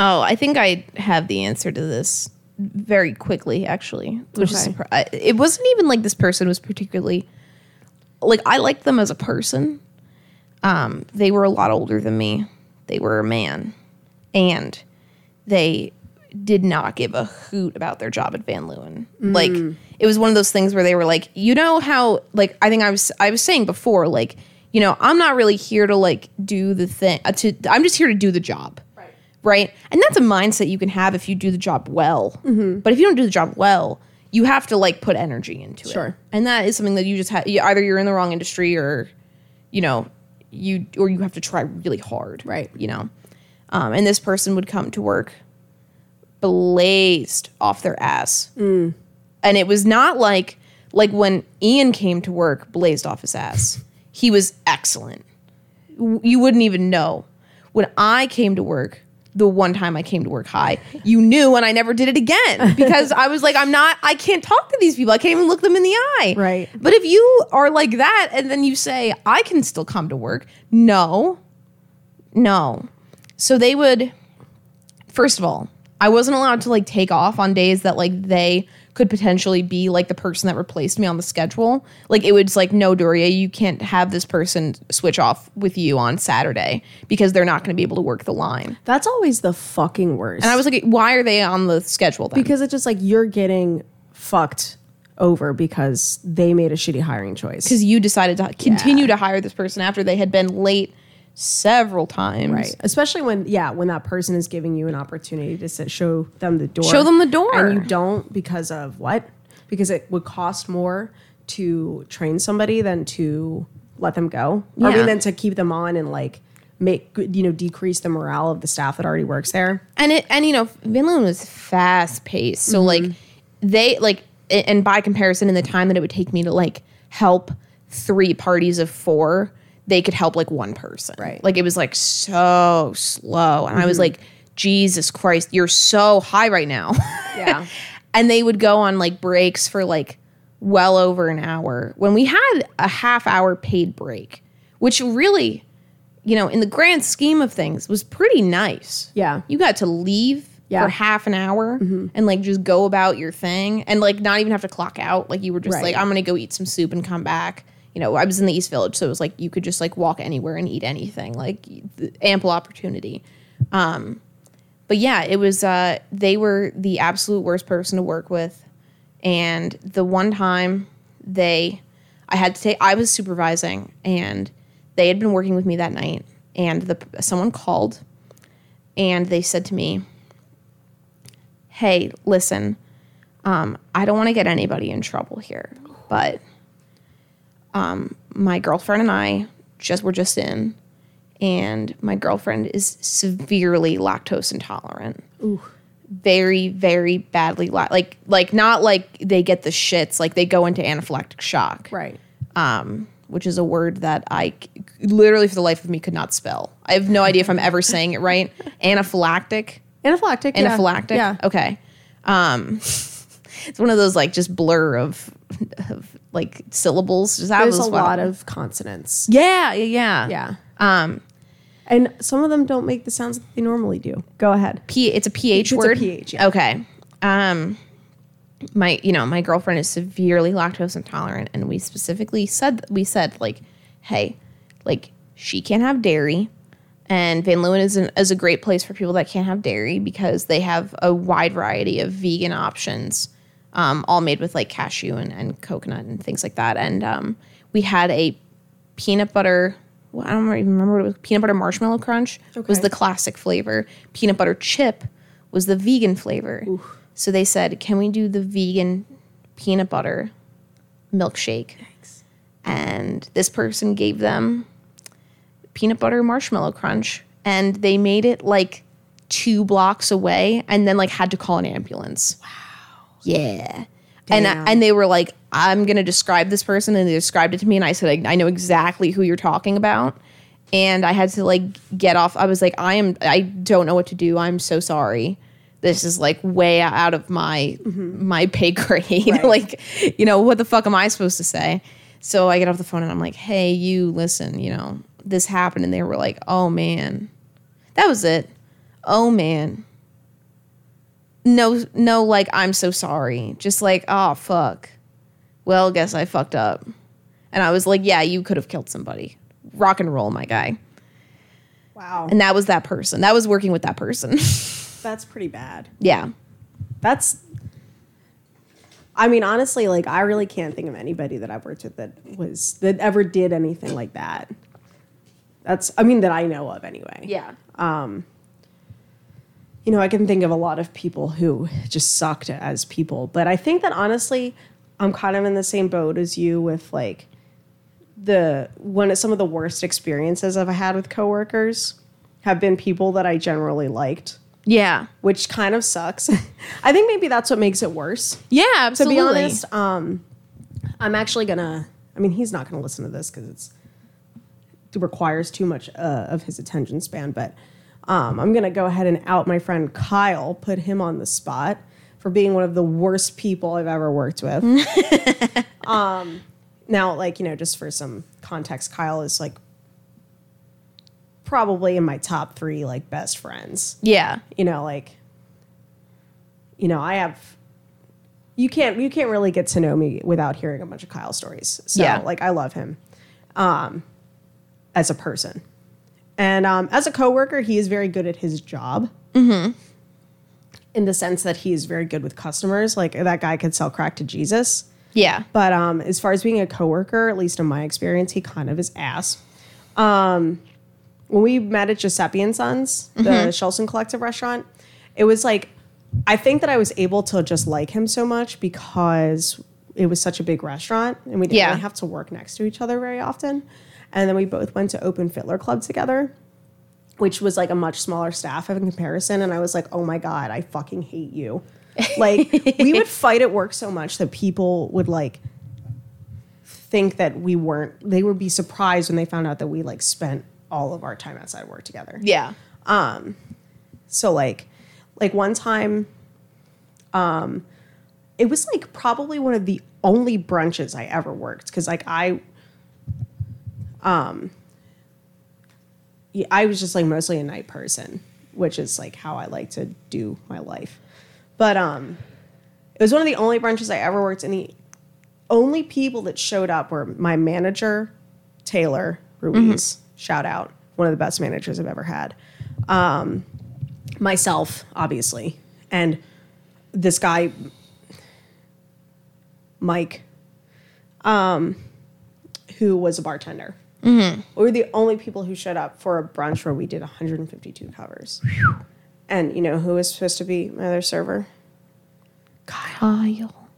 S2: Oh, I think I have the answer to this very quickly, actually. Which is
S1: Okay.
S2: surpri- it wasn't even like this person was particularly like I liked them as a person. Um, they were a lot older than me. They were a man, and they did not give a hoot about their job at Van Leeuwen. Like it was one of those things where they were like, you know how like I think I was I was saying before like you know I'm not really here to like do the thing uh, to I'm just here to do the job
S1: right
S2: right? And that's a mindset you can have if you do the job well.
S1: Mm-hmm.
S2: But if you don't do the job well, you have to like put energy into it.
S1: Sure.
S2: And that is something that you just have. Either you're in the wrong industry or, you know, you or you have to try really hard.
S1: Right.
S2: You know. Um, and this person would come to work blazed off their ass. And it was not like like when Ian came to work blazed off his ass. He was excellent. You wouldn't even know. When I came to work, the one time I came to work high, you knew and I never did it again because I was like, I'm not, I can't talk to these people. I can't even look them in the eye.
S1: Right.
S2: But if you are like that and then you say, I can still come to work, no, no. So they would, first of all, I wasn't allowed to like take off on days that like they could potentially be like the person that replaced me on the schedule. Like it was like, no, Doria, you can't have this person switch off with you on Saturday because they're not going to be able to work the line.
S1: That's always the fucking worst.
S2: And I was like, why are they on the schedule then?
S1: because it's just like you're getting fucked over because they made a shitty hiring choice.
S2: Because you decided to continue to hire this person after they had been late several times.
S1: Right. Especially when, yeah, when that person is giving you an opportunity to sit, show them the door.
S2: Show them the door.
S1: And you don't because of what? Because it would cost more to train somebody than to let them go. I mean, than to keep them on and like make, you know, decrease the morale of the staff that already works there.
S2: and it and you know Van Leeuwen was fast paced so like mm-hmm. they like and by comparison in the time that it would take me to like help three parties of four they could help like one person
S1: Right.
S2: like it was like so slow and i was like jesus christ you're so high right now
S1: Yeah.
S2: and they would go on like breaks for like well over an hour when we had a half hour paid break which really you know in the grand scheme of things was pretty nice
S1: Yeah.
S2: you got to leave
S1: Yeah. Mm-hmm.
S2: for half an hour and like just go about your thing and like not even have to clock out like you were just
S1: Right.
S2: like i'm gonna go eat some soup and come back you know i was in the east village so it was like you could just like walk anywhere and eat anything like ample opportunity. Um but yeah it was uh they were the absolute worst person to work with. And the one time they i had to take i was supervising and they had been working with me that night and the someone called and they said to me hey listen um, i don't want to get anybody in trouble here but um, my girlfriend and i just were just in and my girlfriend is severely lactose intolerant Ooh. very very badly la- like like not like they get the shits like they go into anaphylactic shock
S1: Right.
S2: um, which is a word that I c- literally for the life of me could not spell. I have no idea if I'm ever saying it right. Anaphylactic.
S1: Anaphylactic.
S2: Anaphylactic.
S1: Yeah.
S2: Okay. Um, it's one of those like just blur of, of like syllables. Just
S1: There's a
S2: wild-
S1: lot of consonants.
S2: Yeah, yeah, yeah.
S1: Yeah.
S2: Um,
S1: And some of them don't make the sounds that they normally do. Go ahead.
S2: P. It's a pH
S1: It's a
S2: word.
S1: pH, yeah.
S2: Okay. Um, my you know my girlfriend is severely lactose intolerant, and we specifically said we said like, hey, like she can't have dairy, and Van Leeuwen is an, is a great place for people that can't have dairy because they have a wide variety of vegan options, um, all made with like cashew and, and coconut and things like that. And um, we had a peanut butter. Well, I don't even remember what it was. Peanut butter marshmallow crunch was the classic flavor. Peanut butter chip was the vegan flavor. So they said, "Can we do the vegan peanut butter milkshake?" And this person gave them peanut butter marshmallow crunch, and they made it like two blocks away, and then like had to call an ambulance. Wow. Yeah. And
S1: Damn.
S2: and they were like, "I'm gonna describe this person," and they described it to me, and I said, "I, I know exactly who you're talking about." And I had to like get off. I was like, "I am. I don't know what to do. I'm so sorry." This is like way out of my mm-hmm. my pay grade.
S1: Right.
S2: like, you know, what the fuck am I supposed to say? So I get off the phone and I'm like, "Hey, you listen, you know, this happened." And they were like, "Oh man." That was it. Oh man. No no like I'm so sorry. Just like, "Oh fuck." Well, guess I fucked up. And I was like, "Yeah, you could have killed somebody." Rock and roll, my guy.
S1: Wow.
S2: And that was that person. That was working with that person.
S1: That's pretty bad.
S2: yeah.
S1: That's. I mean, honestly, like I really can't think of anybody that I've worked with that was that ever did anything like that. That's, I mean, that I know of anyway.
S2: Yeah.
S1: Um, you know, I can think of a lot of people who just sucked as people. But I think that honestly, I'm kind of in the same boat as you with like the one of some of the worst experiences I've had with coworkers have been people that I generally liked,
S2: Yeah.
S1: which kind of sucks. I think maybe that's what makes it worse.
S2: Yeah,
S1: To
S2: absolutely.
S1: be honest, um, I'm actually gonna. I mean, he's not gonna listen to this because it's it requires too much uh, of his attention span. But um, I'm gonna go ahead and out my friend Kyle, put him on the spot for being one of the worst people I've ever worked with. um, now, like you know, just for some context, Kyle is like probably in my top three like best friends
S2: yeah.
S1: you know like you know i have you can't you can't really get to know me without hearing a bunch of kyle stories so
S2: Yeah.
S1: like i love him um as a person and um as a coworker he is very good at his job mm-hmm. in the sense that he is very good with customers like that guy could sell crack to jesus
S2: Yeah.
S1: but um, as far as being a coworker, at least in my experience, he kind of is ass. Um, when we met at Giuseppe and Sons, the
S2: Mm-hmm.
S1: Schulson Collective restaurant, it was like I think that I was able to just like him so much because it was such a big restaurant and we didn't
S2: Yeah.
S1: really have to work next to each other very often. And then we both went to Open Fiddler Club together, which was like a much smaller staff in comparison. And I was like, oh my God, I fucking hate you. Like we would fight at work so much that people would like think that we weren't they would be surprised when they found out that we like spent all of our time outside work together.
S2: Yeah.
S1: Um, So like like one time um it was like probably one of the only brunches I ever worked cuz like I um yeah, I was just like mostly a night person, which is like how I like to do my life. But um it was one of the only brunches I ever worked and the only people that showed up were my manager, Taylor Ruiz, shout out, one of the best managers I've ever had. Um, myself, obviously, and this guy, Mike, um, who was a bartender. We were the only people who showed up for a brunch where we did 152 covers. And you know who was supposed to be my other server?
S2: Kyle.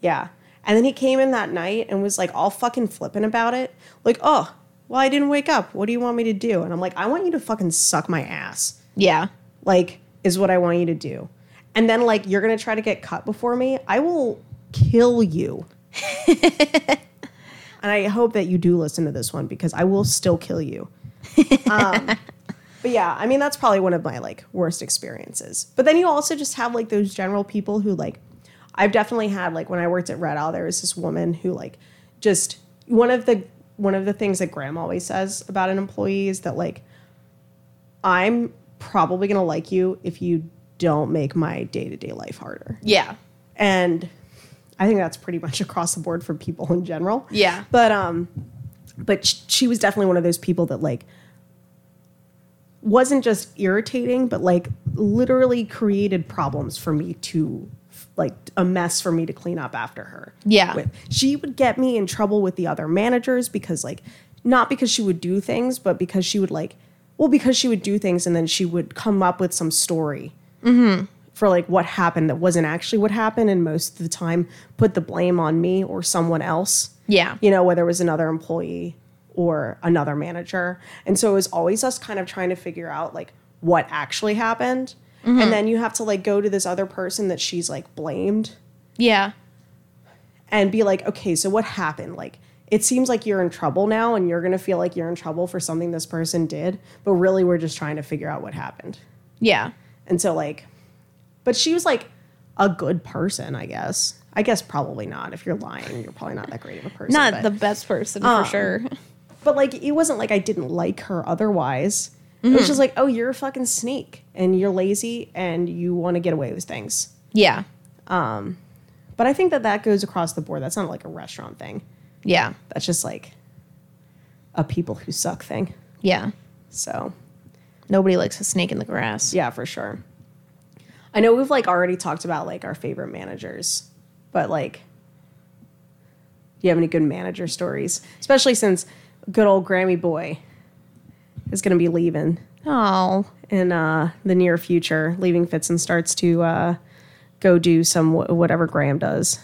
S1: Yeah. And then he came in that night and was like all fucking flippant about it. Like, oh, well, I didn't wake up. What do you want me to do? And I'm like, I want you to fucking suck my ass.
S2: Yeah.
S1: like is what I want you to do. And then like you're gonna try to get cut before me, I will kill you. and I hope that you do listen to this one because I will still kill you. Um, but yeah, I mean that's probably one of my like worst experiences. But then you also just have like those general people who like I've definitely had like when I worked at Red Owl, there was this woman who like just one of the one of the things that Graham always says about an employee is that like I'm probably gonna like you if you don't make my day to day life harder.
S2: Yeah.
S1: And I think that's pretty much across the board for people in general.
S2: Yeah.
S1: But um, but she was definitely one of those people that like wasn't just irritating, but like literally created problems for me to like a mess for me to clean up after her.
S2: Yeah.
S1: With she would get me in trouble with the other managers because like not because she would do things, but because she would like well because she would do things and then she would come up with some story for like what happened that wasn't actually what happened and most of the time put the blame on me or someone else.
S2: Yeah.
S1: you know whether it was another employee or another manager. And so it was always us kind of trying to figure out like what actually happened. And mm-hmm. then you have to like go to this other person that she's like blamed.
S2: Yeah.
S1: and be like okay so what happened? Like it seems like you're in trouble now and you're going to feel like you're in trouble for something this person did but really we're just trying to figure out what happened.
S2: Yeah.
S1: and so like, but she was like a good person, I guess. I guess probably not. If you're lying, you're probably not that great of a person.
S2: Not
S1: but,
S2: the best person
S1: Um,
S2: for sure.
S1: but like it wasn't like I didn't like her otherwise. It
S2: Mm-hmm.
S1: was just like, oh, you're a fucking sneak and you're lazy and you want to get away with things.
S2: Yeah.
S1: But I think that that goes across the board. That's not like a restaurant thing.
S2: Yeah.
S1: That's just like a people who suck thing.
S2: Yeah.
S1: So
S2: Nobody likes a snake in the grass.
S1: Yeah, for sure. I know we've like already talked about like our favorite managers, but like, do you have any good manager stories? Especially since good old Grammy boy is going to be leaving
S2: Oh.
S1: in uh, the near future, leaving Fits and starts to uh, go do some wh- whatever Graham does.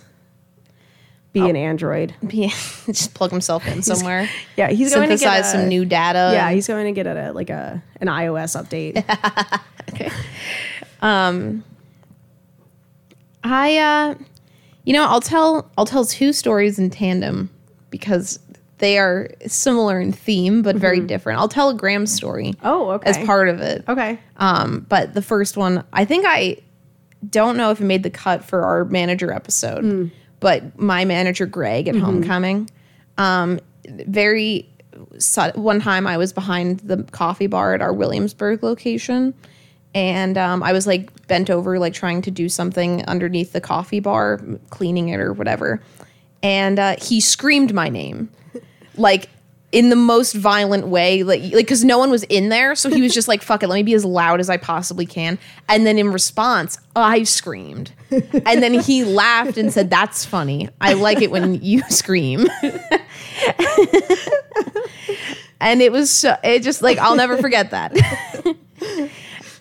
S1: be an android.
S2: Be- just plug himself in somewhere.
S1: Yeah, he's going to get
S2: synthesize
S1: a-
S2: some new data.
S1: Yeah, he's going to get a like a an iOS update.
S2: I uh you know, I'll tell I'll tell two stories in tandem because they are similar in theme but very different. I'll tell a Graham story
S1: oh, okay.
S2: as part of it.
S1: Okay.
S2: Um, but the first one, I think I don't know if it made the cut for our manager episode, but my manager Greg at Homecoming, um, very one time I was behind the coffee bar at our Williamsburg location, and um, I was like bent over, like trying to do something underneath the coffee bar, cleaning it or whatever, and uh, he screamed my name, like in the most violent way, like like because no one was in there, so he was just like, "Fuck it, let me be as loud as I possibly can." And then in response, I screamed, and then he laughed and said, "That's funny. I like it when you scream." and it was so, it just like I'll never forget that.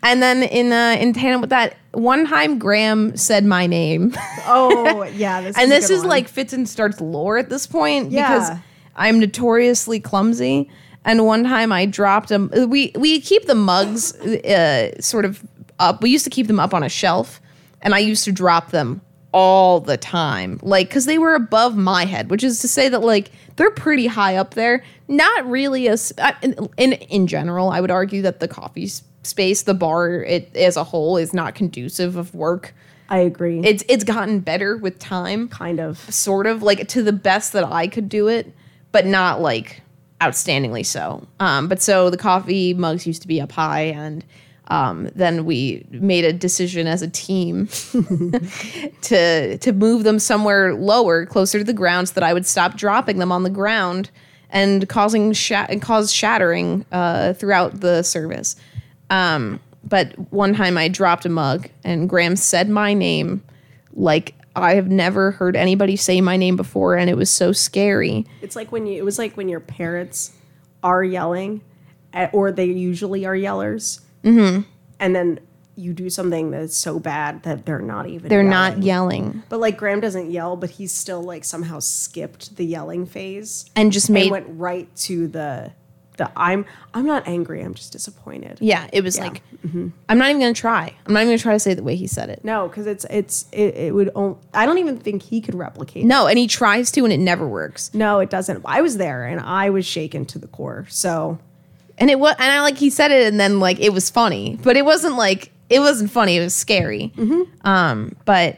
S2: and then in uh, in tandem with that, one time Graham said my name.
S1: Oh, yeah. This
S2: and
S1: is a
S2: this is
S1: one.
S2: like fits and starts lore at this point
S1: Yeah.
S2: because I'm notoriously clumsy. And one time I dropped them. We we keep the mugs uh, sort of up. We used to keep them up on a shelf, and I used to drop them all the time, like because they were above my head, which is to say that like they're pretty high up there. Not really as in in, in general. I would argue that the coffee s- space, the bar, it as a whole, is not conducive of work.
S1: I agree.
S2: It's it's gotten better with time
S1: kind of.
S2: sort of like to the best that I could do it, but not like outstandingly so. Um, but so the coffee mugs used to be up high, and um, then we made a decision as a team to to move them somewhere lower, closer to the ground, so that I would stop dropping them on the ground and causing shat and cause shattering uh, throughout the service. Um, but one time I dropped a mug, and Graham said my name like I have never heard anybody say my name before, and it was so scary.
S1: It's like when you. It was like when your parents are yelling, at, or they usually are yellers, mm-hmm. and then you do something that's so bad that they're not even.
S2: They're
S1: yelling.
S2: not yelling,
S1: But like Graham doesn't yell, but he's still like somehow skipped the yelling phase
S2: and just
S1: and went right to the the I'm I'm not angry. I'm just disappointed.
S2: yeah. It was
S1: Yeah.
S2: like I'm not even gonna try. I'm not even gonna try to say the way he said it.
S1: No, because it's it's it, it would. On, I don't even think he could replicate.
S2: No, and he tries to, and it never works.
S1: No, it doesn't. I was there and I was shaken to the core. So
S2: And it was, and I like he said it, and then like it was funny, but it wasn't like it wasn't funny. It was scary. Um, but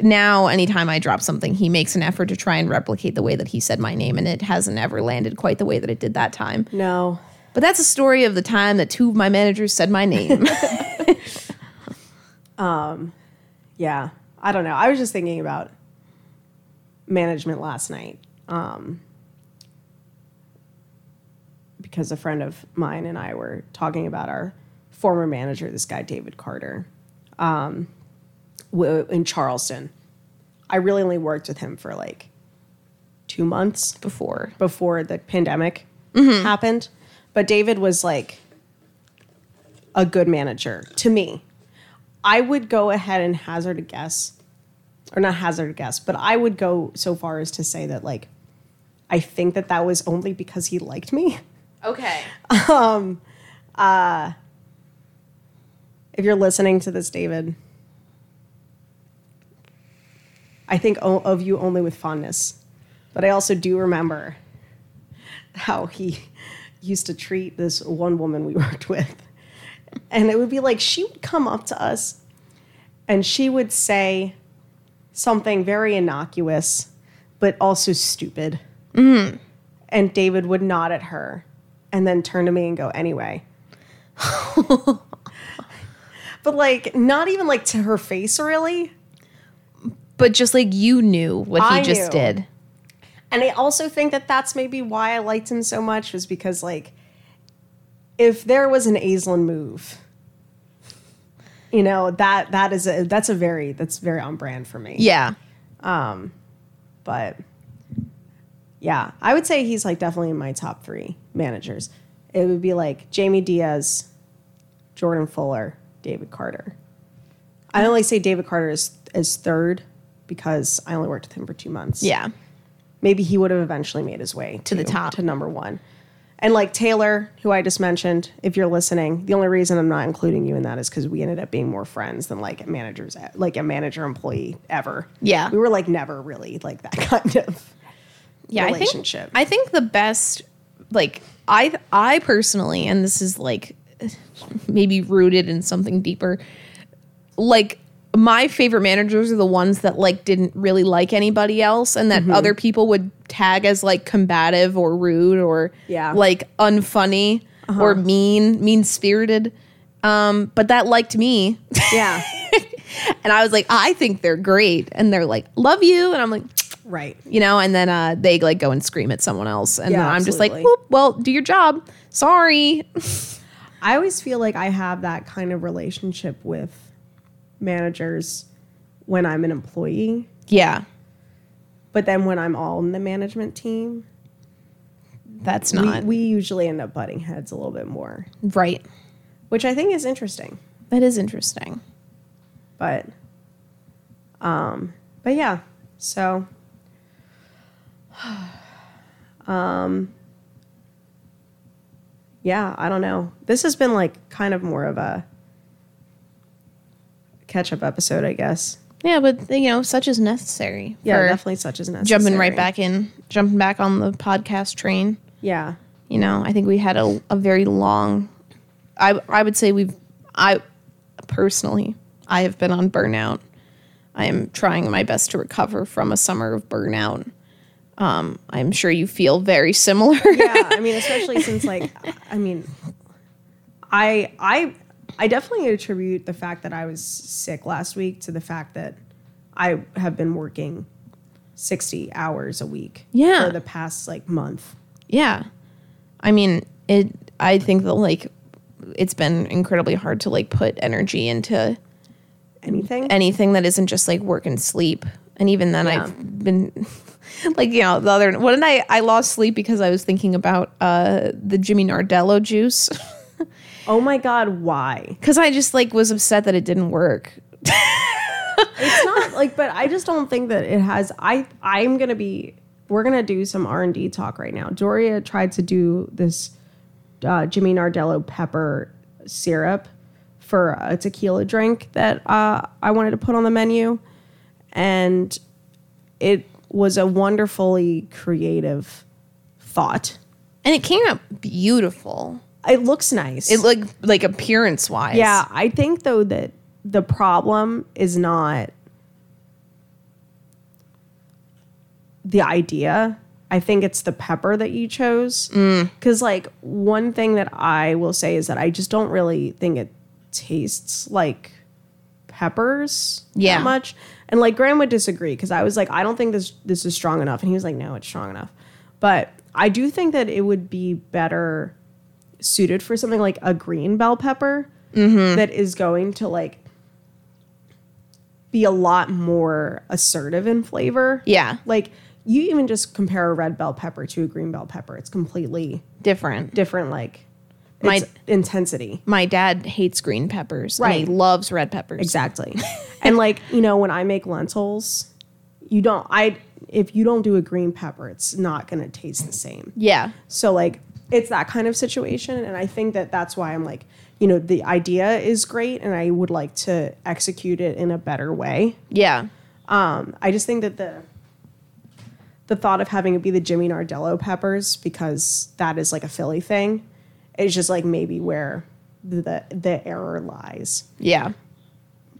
S2: now, anytime I drop something, he makes an effort to try and replicate the way that he said my name, and it hasn't ever landed quite the way that it did that time.
S1: no,
S2: But that's a story of the time that two of my managers said my name.
S1: um, yeah, I don't know. I was just thinking about management last night. Um, because a friend of mine and I were talking about our former manager, this guy David Carter, um, w- in Charleston. I really only worked with him for like two months
S2: before.
S1: before the pandemic happened. But David was like a good manager to me. I would go ahead and hazard a guess, or not hazard a guess, but I would go so far as to say that like I think that that was only because he liked me.
S2: Okay.
S1: um, uh, If you're listening to this, David, I think o- of you only with fondness. But I also do remember how he used to treat this one woman we worked with. And it would be like she would come up to us and she would say something very innocuous, but also stupid. Mm-hmm. And David would nod at her and then turn to me and go, anyway. but like, not even like to her face, really.
S2: But just like you knew what he
S1: I
S2: just
S1: knew.
S2: did.
S1: And I also think that that's maybe why I liked him so much was because like if there was an Aislinn move, you know, that that is a that's a very that's very on brand for me.
S2: Yeah.
S1: Um, but yeah, I would say he's like definitely in my top 3 managers. It would be like Jamie Diaz, Jordan Fuller, David Carter. I only say David Carter is is third because I only worked with him for two months.
S2: Yeah.
S1: maybe he would have eventually made his way to,
S2: the top.
S1: to number one. And like Taylor, who I just mentioned, if you're listening, the only reason I'm not including you in that is because we ended up being more friends than like managers, like a manager employee ever.
S2: Yeah.
S1: we were like never really like that kind of
S2: yeah,
S1: relationship.
S2: I think, I think the best, like I, I personally, and this is like maybe rooted in something deeper. Like my favorite managers are the ones that like didn't really like anybody else, and that
S1: Mm-hmm.
S2: other people would tag as like combative or rude or
S1: Yeah.
S2: like unfunny or mean, mean spirited. Um, but that liked me.
S1: yeah,
S2: and I was like, I think they're great. And they're like, love you. And I'm like,
S1: right.
S2: you know, and then uh, they like go and scream at someone else, and
S1: Yeah,
S2: I'm just like, "Whoop, well, do your job. Sorry.
S1: I always feel like I have that kind of relationship with managers when I'm an employee,
S2: yeah,
S1: but then when I'm all in the management team,
S2: that's
S1: we,
S2: not
S1: we usually end up butting heads a little bit more,
S2: right.
S1: which I think is interesting.
S2: That is interesting.
S1: But, um, but yeah. So, um, yeah, I don't know. This has been like kind of more of a catch up episode, I guess.
S2: Yeah, but you know, such is necessary.
S1: Yeah,
S2: for
S1: definitely such as necessary.
S2: jumping right back in, jumping back on the podcast train.
S1: Yeah.
S2: You know, I think we had a, a very long. I I would say we've I personally I have been on burnout. I am trying my best to recover from a summer of burnout. Um, I'm sure you feel very similar.
S1: yeah i mean especially since like i mean i i i definitely attribute the fact that i was sick last week to the fact that i have been working 60 hours a week
S2: Yeah.
S1: for the past like month
S2: Yeah. I mean, it I think that like it's been incredibly hard to like put energy into
S1: anything
S2: anything that isn't just like work and sleep. And even then
S1: Yeah.
S2: I've been like, you know, the other one night I I lost sleep because I was thinking about uh the Jimmy Nardello juice.
S1: oh my god why
S2: Cause I just like was upset that it didn't work.
S1: it's not like but i just don't think that it has i i'm gonna be we're gonna do some r&d talk right now doria tried to do this uh, jimmy nardello pepper syrup for a tequila drink that uh, i wanted to put on the menu and it was a wonderfully creative thought
S2: And it came out beautiful.
S1: It looks nice
S2: It like like appearance wise.
S1: Yeah, I think though that the problem is not the idea. I think it's the pepper that you chose.
S2: Mm.
S1: Because, like, one thing that I will say is that I just don't really think it tastes like peppers
S2: Yeah.
S1: that much. And like Graham would disagree because I was like, I don't think this this is strong enough, and he was like, No, it's strong enough. But I do think that it would be better suited for something like a green bell pepper
S2: Mm-hmm.
S1: that is going to like be a lot more assertive in flavor.
S2: Yeah.
S1: Like you even just compare a red bell pepper to a green bell pepper, it's completely
S2: Different.
S1: different. Like
S2: My-
S1: it's intensity.
S2: my dad hates green peppers.
S1: Right.
S2: he loves red peppers.
S1: Exactly. and like, you know, when I make lentils, you don't I if you don't do a green pepper, it's not going to taste the same.
S2: Yeah.
S1: So like it's that kind of situation and I think that that's why I'm like, you know, the idea is great and I would like to execute it in a better way.
S2: Yeah.
S1: Um I just think that the the thought of having it be the Jimmy Nardello peppers because that is like a Philly thing is just like maybe where the the, the error lies.
S2: Yeah.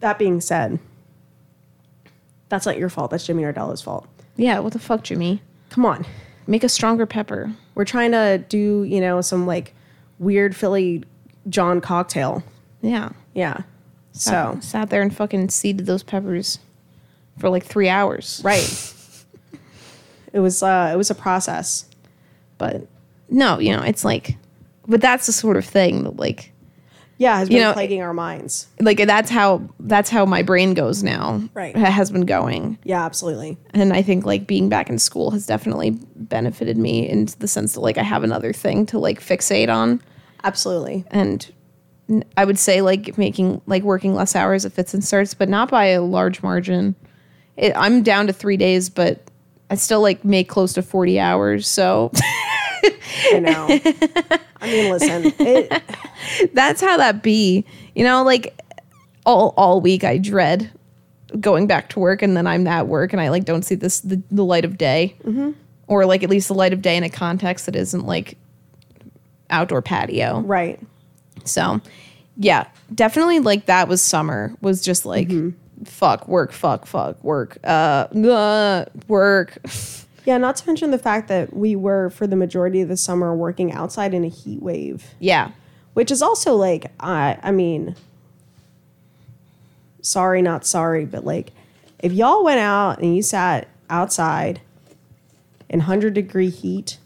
S1: That being said, that's not your fault. That's Jimmy Nardello's fault.
S2: Yeah. What the fuck, Jimmy?
S1: Come on.
S2: Make a stronger pepper.
S1: We're trying to do, you know, some like weird Philly John cocktail.
S2: Yeah.
S1: Yeah.
S2: Sat,
S1: So,
S2: sat there and fucking seeded those peppers for like three hours.
S1: right. It was uh it was a process.
S2: But no, you know, it's like, but that's the sort of thing that like,
S1: Yeah, has been
S2: You know,
S1: plaguing our minds.
S2: like that's how that's how my brain goes now.
S1: Right.
S2: Has been going.
S1: Yeah, absolutely.
S2: and I think like being back in school has definitely benefited me in the sense that like I have another thing to like fixate on,
S1: Absolutely.
S2: and i would say like making like working less hours at fits and starts, but not by a large margin. it, I'm down to three days, but I still like make close to 40 hours. So
S1: I know. I mean, listen, it,
S2: that's how that be. You know, like all all week I dread going back to work, and then I'm at work, and I like don't see this the, the light of day, or like at least the light of day in a context that isn't like outdoor patio.
S1: right.
S2: So, yeah, definitely like that was summer was just like fuck work, fuck fuck work, uh, uh work.
S1: Yeah, not to mention the fact that we were for the majority of the summer working outside in a heat wave,
S2: yeah,
S1: which is also like I I mean sorry not sorry, but like if y'all went out and you sat outside in 100 degree heat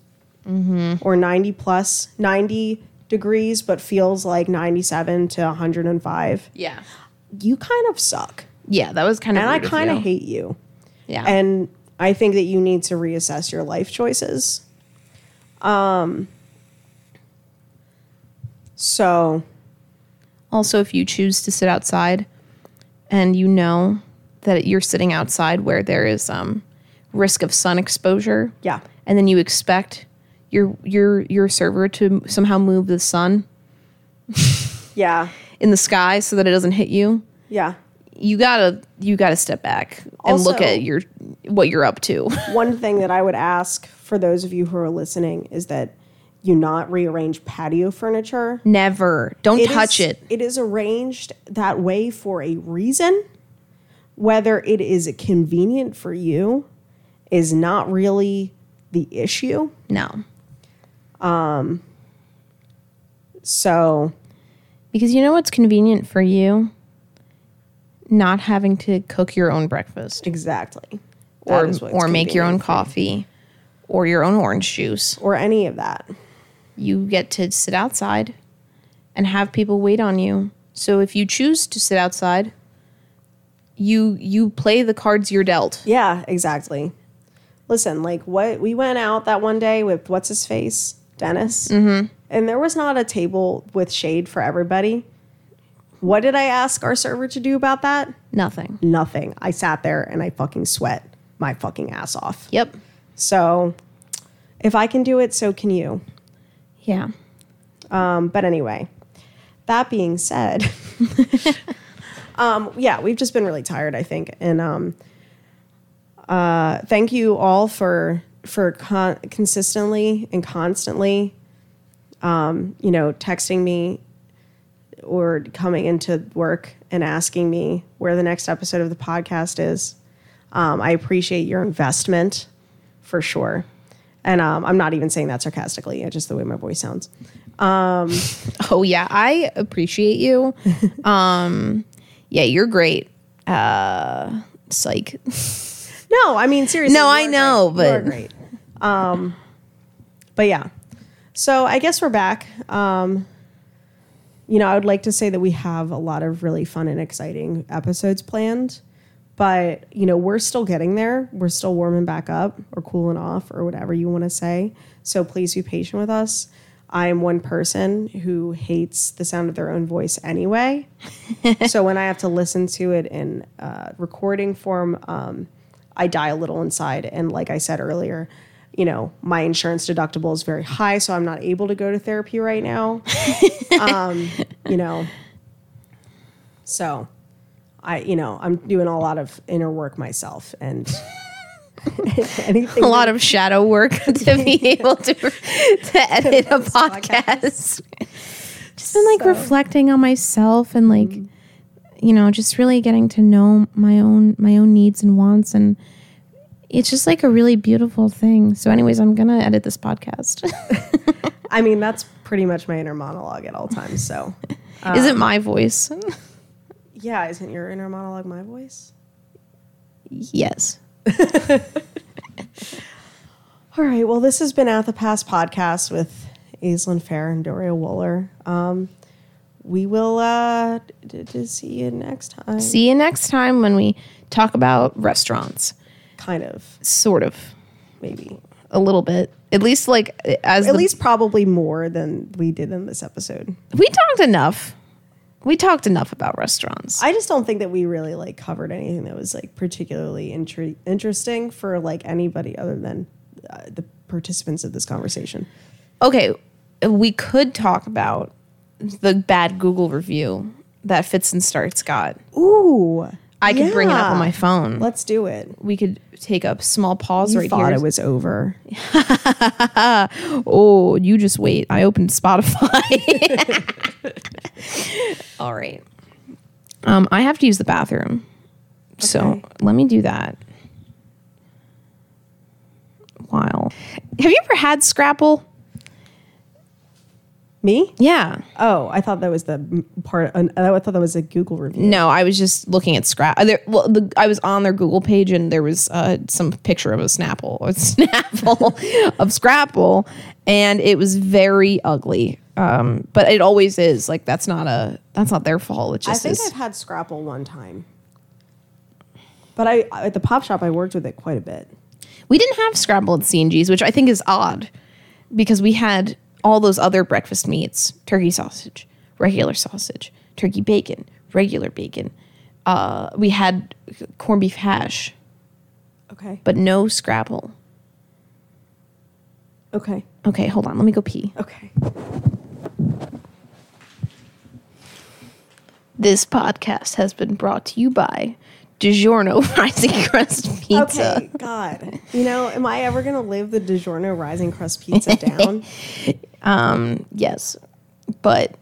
S1: mm-hmm. or 90 plus 90 degrees but feels like 97 to 105,
S2: yeah,
S1: you kind of suck.
S2: yeah. That was kind of
S1: And I kind of hate you.
S2: yeah.
S1: And I think that you need to reassess your life choices. Um so
S2: Also, if you choose to sit outside and you know that you're sitting outside where there is um, risk of sun exposure,
S1: yeah.
S2: and then you expect your your your server to somehow move the sun
S1: Yeah.
S2: in the sky so that it doesn't hit you,
S1: Yeah.
S2: You gotta you gotta step back and look at your what you're up to.
S1: One thing that I would ask for those of you who are listening is that you not rearrange patio furniture.
S2: Never, don't
S1: It
S2: touch
S1: is-
S2: it.
S1: It is arranged that way for a reason. Whether it is convenient for you is not really the issue.
S2: No, Um
S1: So,
S2: because you know what's convenient for you. Not having to cook your own breakfast.
S1: exactly. That
S2: or or make your own
S1: convenient for you.
S2: coffee or your own orange juice.
S1: or any of that.
S2: You get to sit outside and have people wait on you. So if you choose to sit outside, you you play the cards you're dealt.
S1: Yeah, exactly. Listen, like what we went out that one day with what's his face, Dennis, mm-hmm. and there was not a table with shade for everybody. What did I ask our server to do about that?
S2: Nothing.
S1: Nothing. I sat there and I fucking sweat my fucking ass off.
S2: Yep.
S1: So, if I can do it, so can you.
S2: Yeah.
S1: Um, but anyway, that being said, um, yeah, we've just been really tired, I think, and um, uh, thank you all for for con- consistently and constantly, um, you know, texting me or coming into work and asking me where the next episode of the podcast is. Um, I appreciate your investment for sure. And um, I'm not even saying that sarcastically, just the way my voice sounds.
S2: Oh yeah, I appreciate you. um yeah, you're great. Uh psych.
S1: No, I mean seriously.
S2: No, I know,
S1: great.
S2: But-
S1: great. Um, but yeah. So I guess we're back. Um, you know, I would like to say that we have a lot of really fun and exciting episodes planned, but you know, we're still getting there. We're still warming back up or cooling off or whatever you want to say. So please be patient with us. I am one person who hates the sound of their own voice anyway. so when I have to listen to it in uh, recording form, um, I die a little inside. And like I said earlier, you know, my insurance deductible is very high, so I'm not able to go to therapy right now. um, you know, so I, you know, I'm doing a lot of inner work myself, and anything
S2: A lot of shadow work to be able to to edit a podcast. Just been like
S1: So-
S2: reflecting on myself and like you know, just really getting to know my own my own needs and wants and it's just like a really beautiful thing. So anyways, I'm going to edit this podcast.
S1: I mean, that's pretty much my inner monologue at all times. So,
S2: Is it my voice?
S1: yeah, isn't your inner monologue my voice?
S2: yes.
S1: All right. Well, this has been At the Pass podcast with Aislinn Fair and Doria Wooler. Um, we will uh, d- d- see you next time.
S2: See you next time when we talk about restaurants.
S1: Kind of,
S2: Sort of.
S1: maybe.
S2: A little bit. At least like as
S1: At
S2: the-
S1: least probably more than we did in this episode.
S2: we talked enough. We talked enough about restaurants.
S1: I just don't think that we really like covered anything that was like particularly intri- interesting for like anybody other than uh, the participants of this conversation.
S2: okay, we could talk about the bad Google review that Fits and Starts got.
S1: Ooh,
S2: I could bring it up on my phone.
S1: Let's do it.
S2: we could take a small pause
S1: You
S2: right
S1: thought
S2: here.
S1: it was over.
S2: oh, you just wait. I opened Spotify. All right. Um, I have to use the bathroom. So
S1: Okay.
S2: let me do that. While have you ever had Scrapple?
S1: Me?
S2: Yeah.
S1: Oh, I thought that was the part. Uh, I thought that was a Google review.
S2: No, I was just looking at Scrap. uh, There, well, the, I was on their Google page and there was uh, some picture of a Snapple, a Snapple of Scrapple, and it was very ugly. Um, but it always is. Like that's not a that's not their fault. It
S1: I think
S2: is.
S1: I've had Scrapple one time, but I at the pop shop I worked with it quite a bit.
S2: we didn't have Scrapple at C&G's, which I think is odd because we had all those other breakfast meats: turkey sausage, regular sausage, turkey bacon, regular bacon. Uh, we had corned beef hash,
S1: Okay.
S2: but no Scrapple.
S1: Okay.
S2: Okay, hold on. Let me go pee.
S1: Okay.
S2: This podcast has been brought to you by DiGiorno Rising Crust Pizza.
S1: Okay. God. You know, am I ever gonna live the DiGiorno Rising Crust Pizza down?
S2: Yes, but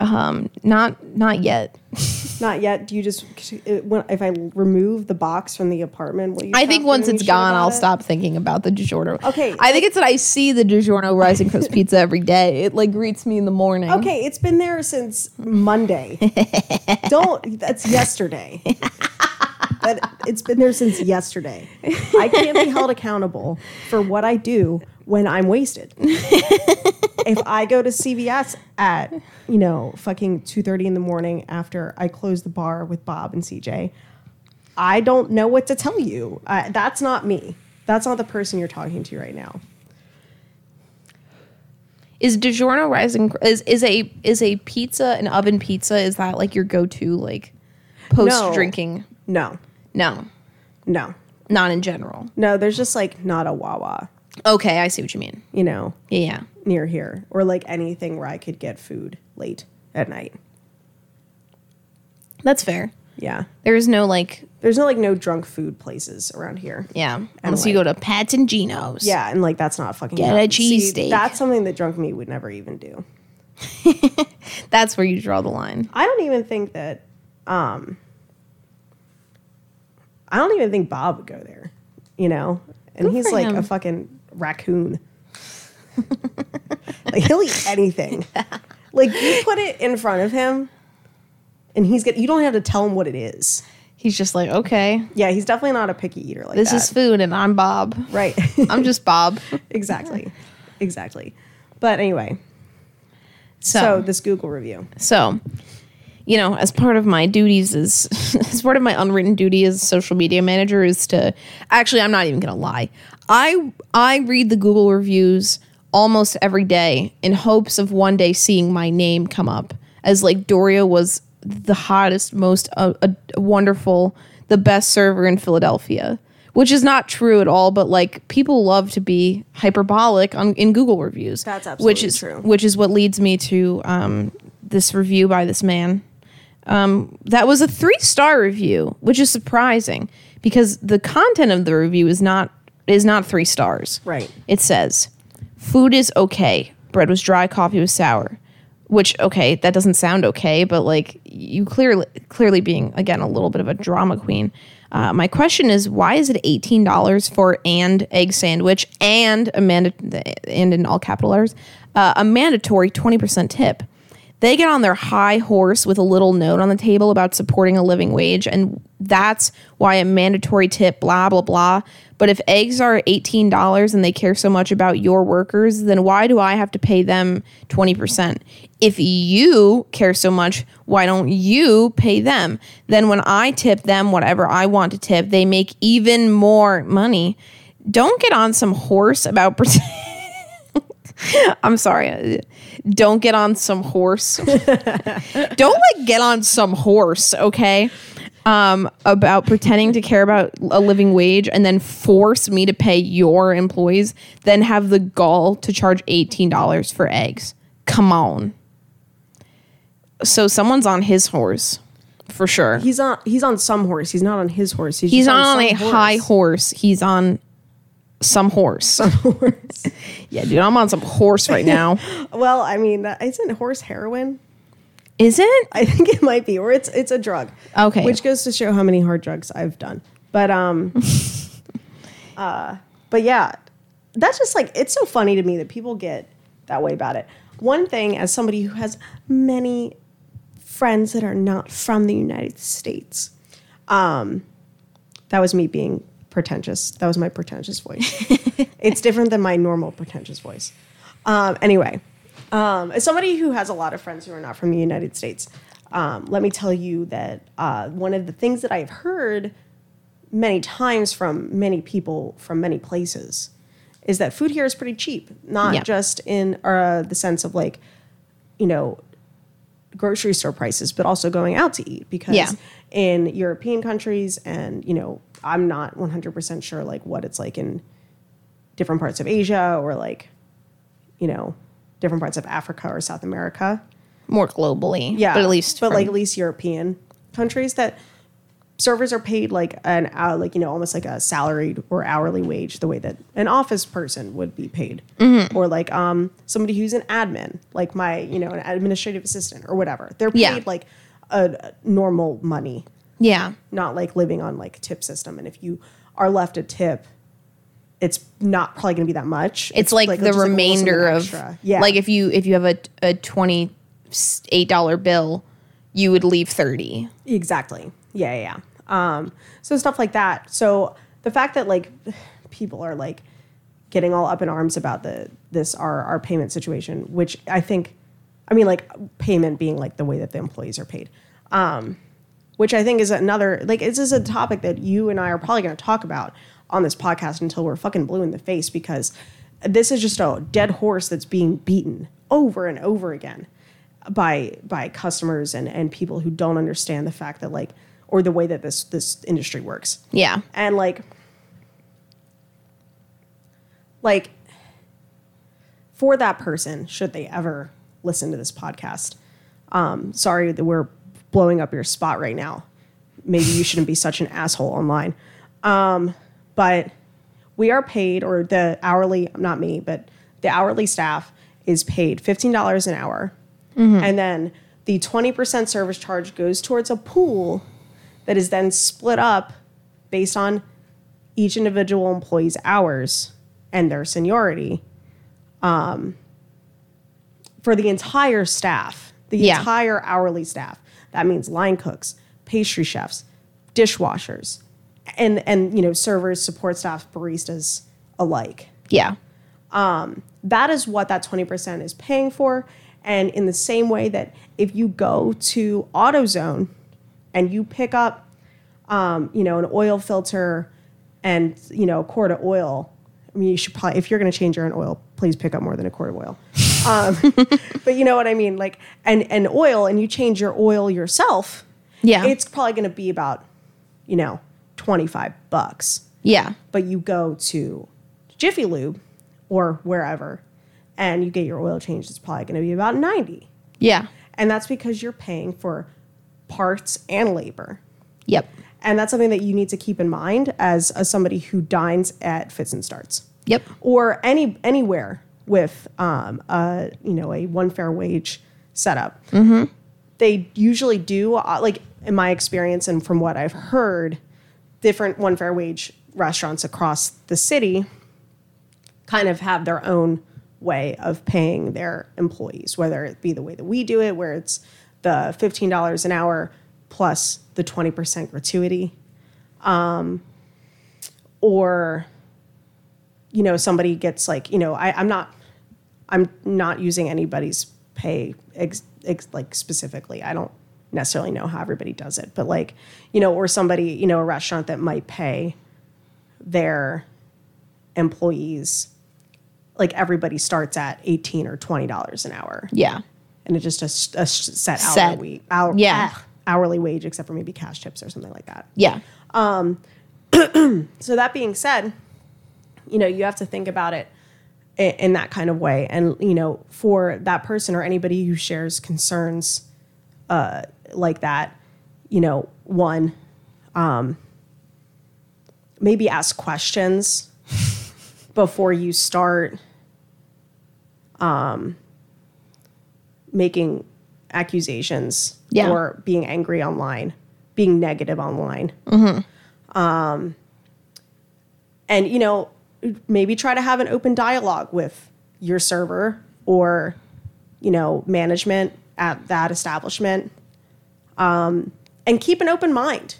S2: um, not not yet.
S1: Not yet. Do you just if I remove the box from the apartment? Will you?
S2: I think once it's gone, I'll
S1: it?
S2: stop thinking about the DiGiorno.
S1: Okay,
S2: I think it's that I see the DiGiorno Rising Crust Pizza every day. It like greets me in the morning.
S1: Okay, it's been there since Monday. Don't. That's yesterday. That it's been there since yesterday. I can't be held accountable for what I do when I'm wasted. if I go to CVS at you know fucking two thirty in the morning after I close the bar with Bob and CJ, I don't know what to tell you. Uh, that's not me. That's not the person you're talking to right now.
S2: Is DiGiorno Rising is is a is a pizza an oven pizza? Is that like your go to like post drinking?
S1: No,
S2: No,
S1: no, No.
S2: not in general.
S1: no. There's just like not a Wawa.
S2: Okay, I see what you mean.
S1: you know,
S2: Yeah,
S1: near here, or like anything where I could get food late at night.
S2: That's fair.
S1: Yeah.
S2: There is no like,
S1: There's no like no drunk food places around here.
S2: yeah, unless you go to Pat's and Geno's.
S1: Yeah, and like that's not fucking
S2: Get a
S1: See,
S2: cheesesteak.
S1: That's something that drunk me would never even do.
S2: that's where you draw the line.
S1: I don't even think that um I don't even think Bob would go there. You know? And
S2: Good
S1: he's like
S2: him.
S1: a fucking raccoon. like he'll eat anything. like you put it in front of him and he's get you don't have to tell him what it is.
S2: He's just like, okay,
S1: Yeah, he's definitely not a picky eater like
S2: this
S1: that.
S2: is food, and I'm Bob.
S1: right.
S2: I'm just Bob.
S1: exactly. Exactly. But anyway,
S2: So,
S1: so
S2: so,
S1: this Google review.
S2: You know, as part of my duties is as part of my unwritten duty as social media manager is to actually, I'm not even gonna lie. I I read the Google reviews almost every day in hopes of one day seeing my name come up as like Doria was the hottest, most uh, uh, wonderful, the best server in Philadelphia. Which is not true at all, but like people love to be hyperbolic on in Google reviews.
S1: That's
S2: which is
S1: true.
S2: which is what leads me to um, this review by this man. Um, that was a three star review, which is surprising because the content of the review is not is not three stars.
S1: Right.
S2: It says, "Food is okay. Bread was dry. Coffee was sour." Which okay, that doesn't sound okay, but like you clearly clearly being again a little bit of a drama queen. Uh, my question is, why is it eighteen dollars for and egg sandwich and a manda- and in all capital letters uh, a mandatory twenty percent tip? They get on their high horse with a little note on the table about supporting a living wage, and that's why a mandatory tip, blah, blah, blah. But if eggs are $18 and they care so much about your workers, then why do I have to pay them 20%? If you care so much, why don't you pay them? Then when I tip them whatever I want to tip, they make even more money. Don't get on some horse about. I'm sorry. Don't get on some horse. Don't like get on some horse, okay? Um, about pretending to care about a living wage and then force me to pay your employees, then have the gall to charge $18 for eggs. Come on. So someone's on his horse for sure.
S1: He's on he's on some horse. He's not on his horse. He's,
S2: He's on,
S1: some
S2: a high horse. He's on some horse.
S1: horse.
S2: yeah, dude, I'm on some horse right now.
S1: well, I mean, isn't horse heroin?
S2: Is it?
S1: I think it might be, or it's it's a drug.
S2: Okay.
S1: Which goes to show how many hard drugs I've done. But um uh but yeah, that's just like it's so funny to me that people get that way about it. One thing as somebody who has many friends that are not from the United States. Um that was me being pretentious. That was my pretentious voice. it's different than my normal pretentious voice. Um anyway, um, as somebody who has a lot of friends who are not from the United States, um, let me tell you that uh, one of the things that I've heard many times from many people from many places is that food here is pretty cheap. Not
S2: Yeah.
S1: just in uh, the sense of like, you know, grocery store prices, but also going out to eat because
S2: Yeah.
S1: In European countries and you know, I'm not 100% sure like what it's like in different parts of Asia or like, you know, different parts of Africa or South America.
S2: More globally.
S1: Yeah,
S2: But at least.
S1: but
S2: from-
S1: like at least European countries that servers are paid like an hour, like you know, almost like a salaried or hourly wage, the way that an office person would be paid,
S2: Mm-hmm.
S1: or like um somebody who's an admin, like my you know an administrative assistant or whatever. They're paid
S2: Yeah.
S1: like a, normal money,
S2: Yeah.
S1: not like living on like tip system. And if you are left a tip. It's not probably going to be that much.
S2: It's, like, the
S1: like, a little
S2: remainder
S1: something
S2: of.
S1: extra. yeah.
S2: Like if you if you have a, a $28 bill, you would leave 30
S1: Exactly. Yeah, yeah, yeah. Um, so stuff like that. So the fact that like people are like getting all up in arms about the this our our payment situation, which I think, I mean, like payment being like the way that the employees are paid, um, which I think is another like this is a topic that you and I are probably going to talk about on this podcast until we're fucking blue in the face because this is just a dead horse that's being beaten over and over again by by customers and and people who don't understand the fact that like or the way that this this industry works
S2: Yeah.
S1: and like like for that person should they ever listen to this podcast. Um sorry that we're blowing up your spot right now. Maybe you shouldn't be such an asshole online. Um but we are paid or the hourly not me but the hourly staff is paid $15 an hour. And then the 20% service charge goes towards a pool that is then split up based on each individual employee's hours and their seniority. Um, for the entire staff, the
S2: Yeah.
S1: entire hourly staff. That means line cooks, pastry chefs, dishwashers, and and you know servers, support staff, baristas alike
S2: Yeah.
S1: that is what that 20% is paying for. And in the same way that if you go to AutoZone and you pick up, um, you know, an oil filter and, you know, a quart of oil, I mean, you should probably, if you're going to change your own oil, please pick up more than a quart of oil. Um, but you know what I mean? Like, and, and oil, and you change your oil yourself,
S2: Yeah.
S1: it's probably going to be about, you know, 25 bucks
S2: Yeah.
S1: but you go to Jiffy Lube or wherever and you get your oil changed, it's probably going to be about 90.
S2: Yeah.
S1: And that's because you're paying for parts and labor.
S2: Yep.
S1: And that's something that you need to keep in mind as, as somebody who dines at Fits and Starts
S2: Yep.
S1: or any anywhere with um, a you know a one fair wage setup. They usually do uh, like in my experience and from what I've heard, different one fair wage restaurants across the city kind of have their own way of paying their employees, whether it be the way that we do it, where it's the fifteen dollars an hour plus the twenty percent gratuity, um, or you know somebody gets like you know I, i'm not i'm not using anybody's pay ex, ex, like specifically i don't necessarily know how everybody does it but like you know or somebody you know a restaurant that might pay their employees like everybody starts at 18 or 20 dollars an hour
S2: Yeah.
S1: and it's just a set
S2: Set.
S1: hourly hour,
S2: Yeah.
S1: ah, hourly wage except for maybe cash tips or something like that
S2: Yeah.
S1: Um so that being said you know you have to think about it in, that kind of way. And you know for that person or anybody who shares concerns uh, like that you know one um, maybe ask questions before you start um, making accusations
S2: Yeah.
S1: or being angry online being negative online. And you know maybe try to have an open dialogue with your server or you know management at that establishment um, and keep an open mind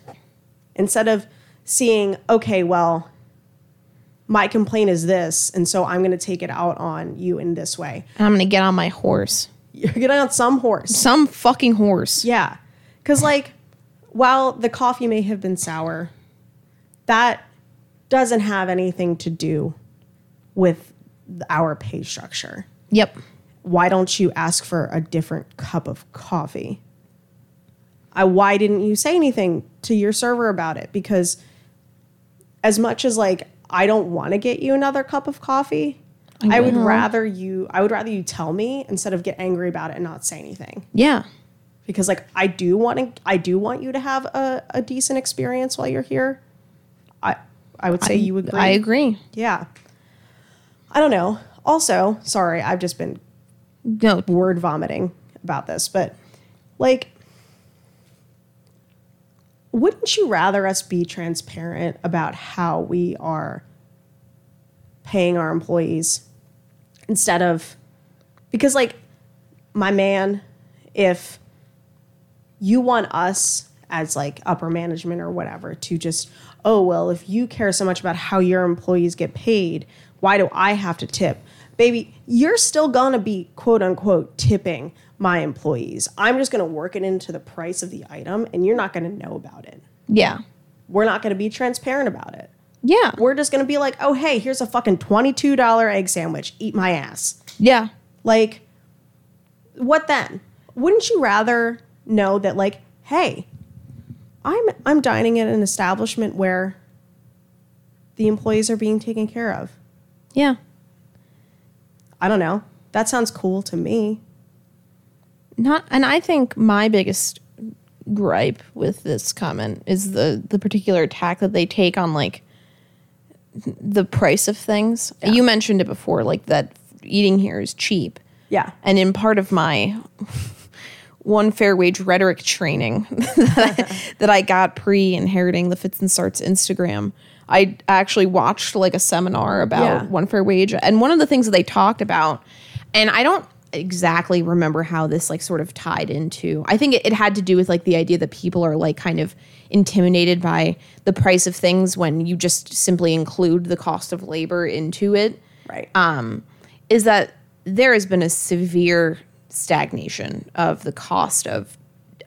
S1: instead of seeing okay well my complaint is this and so i'm going to take it out on you in this way
S2: And I'm gonna get on my horse.
S1: you're getting on some horse
S2: Some fucking horse.
S1: yeah. Because, like, while the coffee may have been sour, that doesn't have anything to do with our pay structure.
S2: Yep.
S1: Why don't you ask for a different cup of coffee? I, why didn't you say anything to your server about it? Because, as much as like I don't want to get you another cup of coffee, I would rather you. I would rather you tell me instead of get angry about it and not say anything
S2: Yeah.
S1: because like I do want to I do want you to have a, a decent experience while you're here. I I would say you agree.
S2: I agree.
S1: Yeah. I don't know. Also, sorry, I've just been
S2: No.
S1: word vomiting about this, but like wouldn't you rather us be transparent about how we are paying our employees instead of because like my man if you want us as like upper management or whatever to just oh well if you care so much about how your employees get paid why do i have to tip baby you're still gonna be quote unquote tipping my employees i'm just gonna work it into the price of the item and you're not gonna know about it
S2: Yeah.
S1: we're not gonna be transparent about it
S2: Yeah.
S1: we're just gonna be like oh hey here's a fucking $22 egg sandwich eat my ass
S2: Yeah.
S1: like, what then? Wouldn't you rather know that, like, hey, I'm I'm dining at an establishment where the employees are being taken care of?
S2: Yeah.
S1: I don't know. That sounds cool to me.
S2: Not and I think my biggest gripe with this comment is the the particular attack that they take on like the price of things. You mentioned it before, like that eating here is cheap.
S1: Yeah.
S2: And in part of my one fair wage rhetoric training that, I, that I got pre inheriting the Fits and Starts Instagram, I actually watched like a seminar about
S1: Yeah.
S2: one fair wage. And one of the things that they talked about, and I don't exactly remember how this like sort of tied into, I think it, it had to do with like the idea that people are like kind of intimidated by the price of things when you just simply include the cost of labor into it
S1: Right.
S2: Um, is that there has been a severe stagnation of the cost of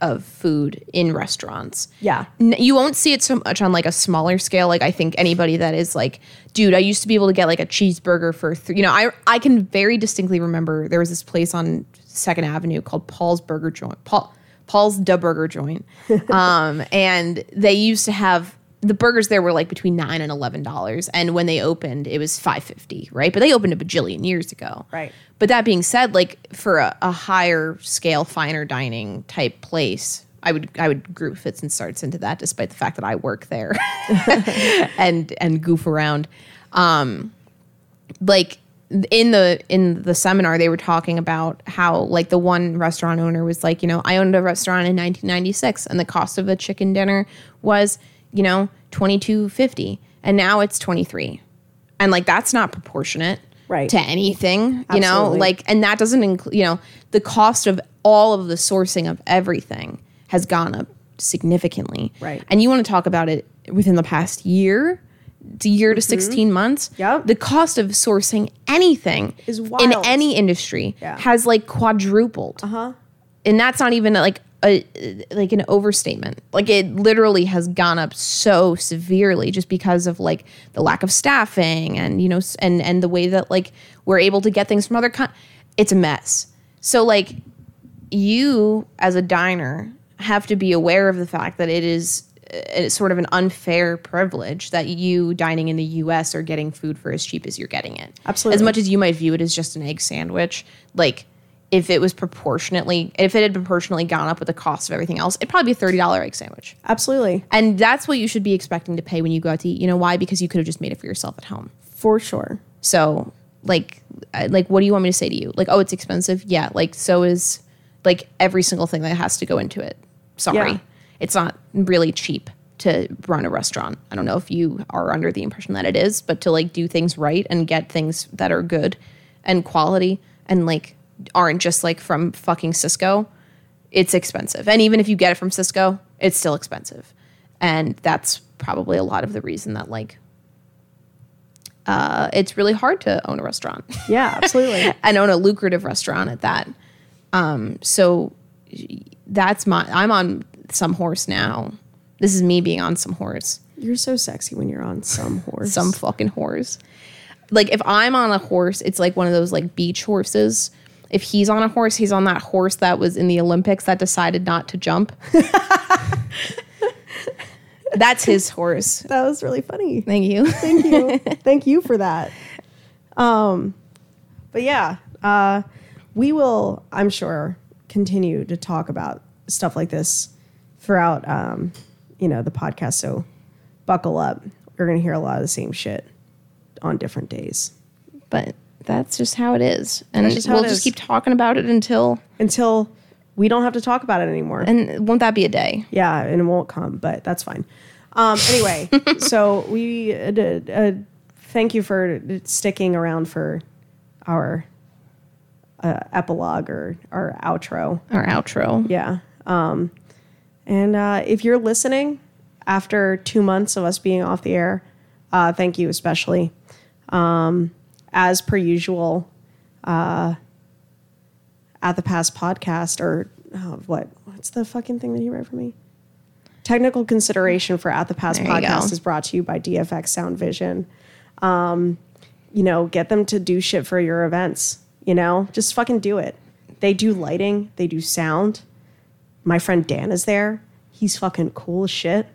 S2: of food in restaurants.
S1: Yeah.
S2: N- You won't see it so much on like a smaller scale. Like I think anybody that is like, dude, I used to be able to get like a cheeseburger for, th-. you know, I I can very distinctly remember there was this place on Second Avenue called Paul's Burger Joint, Paul Paul's Da Burger Joint, um, and they used to have the burgers there were like between nine and eleven dollars, and when they opened, it was five fifty, right? But they opened a bajillion years ago,
S1: Right.
S2: But that being said, like for a, a higher scale, finer dining type place, I would I would group fits and starts into that, despite the fact that I work there and and goof around. Um, like in the in the seminar, they were talking about how like the one restaurant owner was like, you know, I owned a restaurant in 1996, and the cost of a chicken dinner was, you know, twenty two fifty, and now it's twenty three, and like that's not proportionate
S1: Right.
S2: to anything you know like and that doesn't include you know the cost of all of the sourcing of everything has gone up significantly
S1: Right.
S2: and you want to talk about it within the past year to year to 16 months
S1: Mm-hmm. Yep.
S2: the cost of sourcing anything
S1: Is
S2: in any industry
S1: Yeah.
S2: has like quadrupled
S1: Uh huh.
S2: and that's not even like a like an overstatement. Like it literally has gone up so severely just because of like the lack of staffing and you know and and the way that like we're able to get things from other con- it's a mess. So like you as a diner have to be aware of the fact that it is uh, sort of an unfair privilege that you dining in the US are getting food for as cheap as you're getting it.
S1: Absolutely.
S2: As much as you might view it as just an egg sandwich, like if it was proportionately if it had proportionally gone up with the cost of everything else, it'd probably be a $30 egg sandwich.
S1: Absolutely.
S2: And that's what you should be expecting to pay when you go out to eat. You know why? Because you could have just made it for yourself at home.
S1: For sure.
S2: So, like, uh, like, what do you want me to say to you? Like, oh, it's expensive. Yeah. Like, so is like every single thing that has to go into it. Sorry,
S1: Yeah.
S2: it's not really cheap to run a restaurant. I don't know if you are under the impression that it is, but to like do things right and get things that are good and quality and like aren't just like from fucking Sysco, it's expensive. And even if you get it from Sysco, it's still expensive. And that's probably a lot of the reason that like uh, it's really hard to own a restaurant
S1: Yeah, absolutely.
S2: and own a lucrative restaurant at that. Um, so that's my I'm on some horse now. This is me being on some horse.
S1: you're so sexy when you're on some horse.
S2: Some fucking horse. Like if I'm on a horse, it's like one of those like beach horses. If he's on a horse, he's on that horse that was in the Olympics that decided not to jump. That's his horse.
S1: that was really funny.
S2: Thank you.
S1: Thank you. Thank you for that. Um, but yeah, uh, we will, I'm sure, continue to talk about stuff like this throughout, um, you know, the podcast. So buckle up. We're going to hear a lot of the same shit on different days
S2: But that's just how it is. And
S1: just
S2: we'll just
S1: is.
S2: keep talking about it until
S1: until we don't have to talk about it anymore.
S2: and won't that be a day?
S1: Yeah, and it won't come, but that's fine. Um, anyway, so we uh, uh, thank you for sticking around for our uh, epilogue or our outro.
S2: Our outro.
S1: Yeah. Um, and uh, if you're listening after two months of us being off the air, uh, thank you especially. Um, as per usual, uh, at the past podcast or oh, what? What's the fucking thing that you wrote for me? Technical consideration for at the past
S2: There
S1: podcast is brought to you by DFX Sound Vision. Um, you know, get them to do shit for your events. You know, just fucking do it. They do lighting, they do sound. My friend Dan is there. He's fucking cool as shit.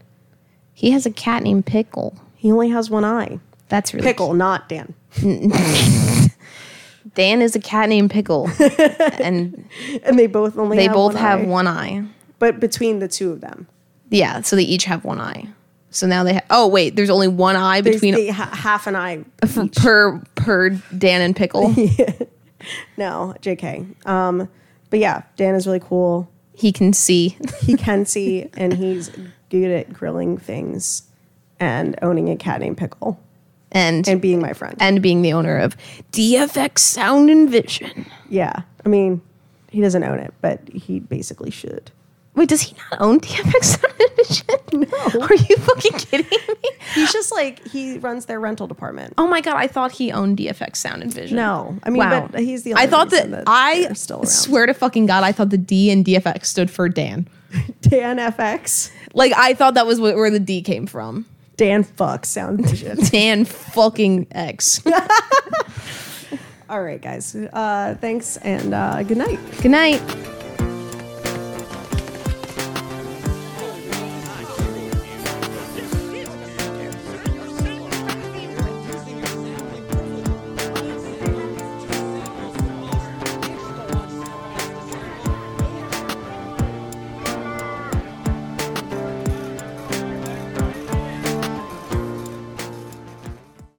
S2: He has a cat named Pickle.
S1: He only has one eye.
S2: That's really
S1: Pickle, not Dan.
S2: Dan is a cat named Pickle, and
S1: And they both only
S2: they
S1: have
S2: both
S1: one
S2: have
S1: eye.
S2: one eye.
S1: But between the two of them,
S2: Yeah, so they each have one eye. So now they have. Oh wait, there's only one eye
S1: there's
S2: between
S1: they ha- half an eye.
S2: f- per per Dan and Pickle.
S1: No, JK. Um, but yeah, Dan is really cool.
S2: he can see.
S1: He can see, and he's good at grilling things and owning a cat named Pickle
S2: And
S1: and being my friend.
S2: and being the owner of DFX Sound and Vision.
S1: Yeah, I mean, he doesn't own it, but he basically should.
S2: Wait, does he not own DFX Sound and Vision? No. Are you fucking kidding me?
S1: He's just like he runs their rental department.
S2: Oh my god, I thought he owned DFX Sound and Vision.
S1: No, I mean, but he's the.
S2: I thought that,
S1: reason
S2: I
S1: still around.
S2: swear to fucking god, I thought the D in DFX stood for Dan.
S1: Dan FX,
S2: Like I thought that was where the D came from.
S1: Dan fuck Sound Vision.
S2: Dan fucking X.
S1: All right, guys. Uh, thanks and uh, good night.
S2: Good night.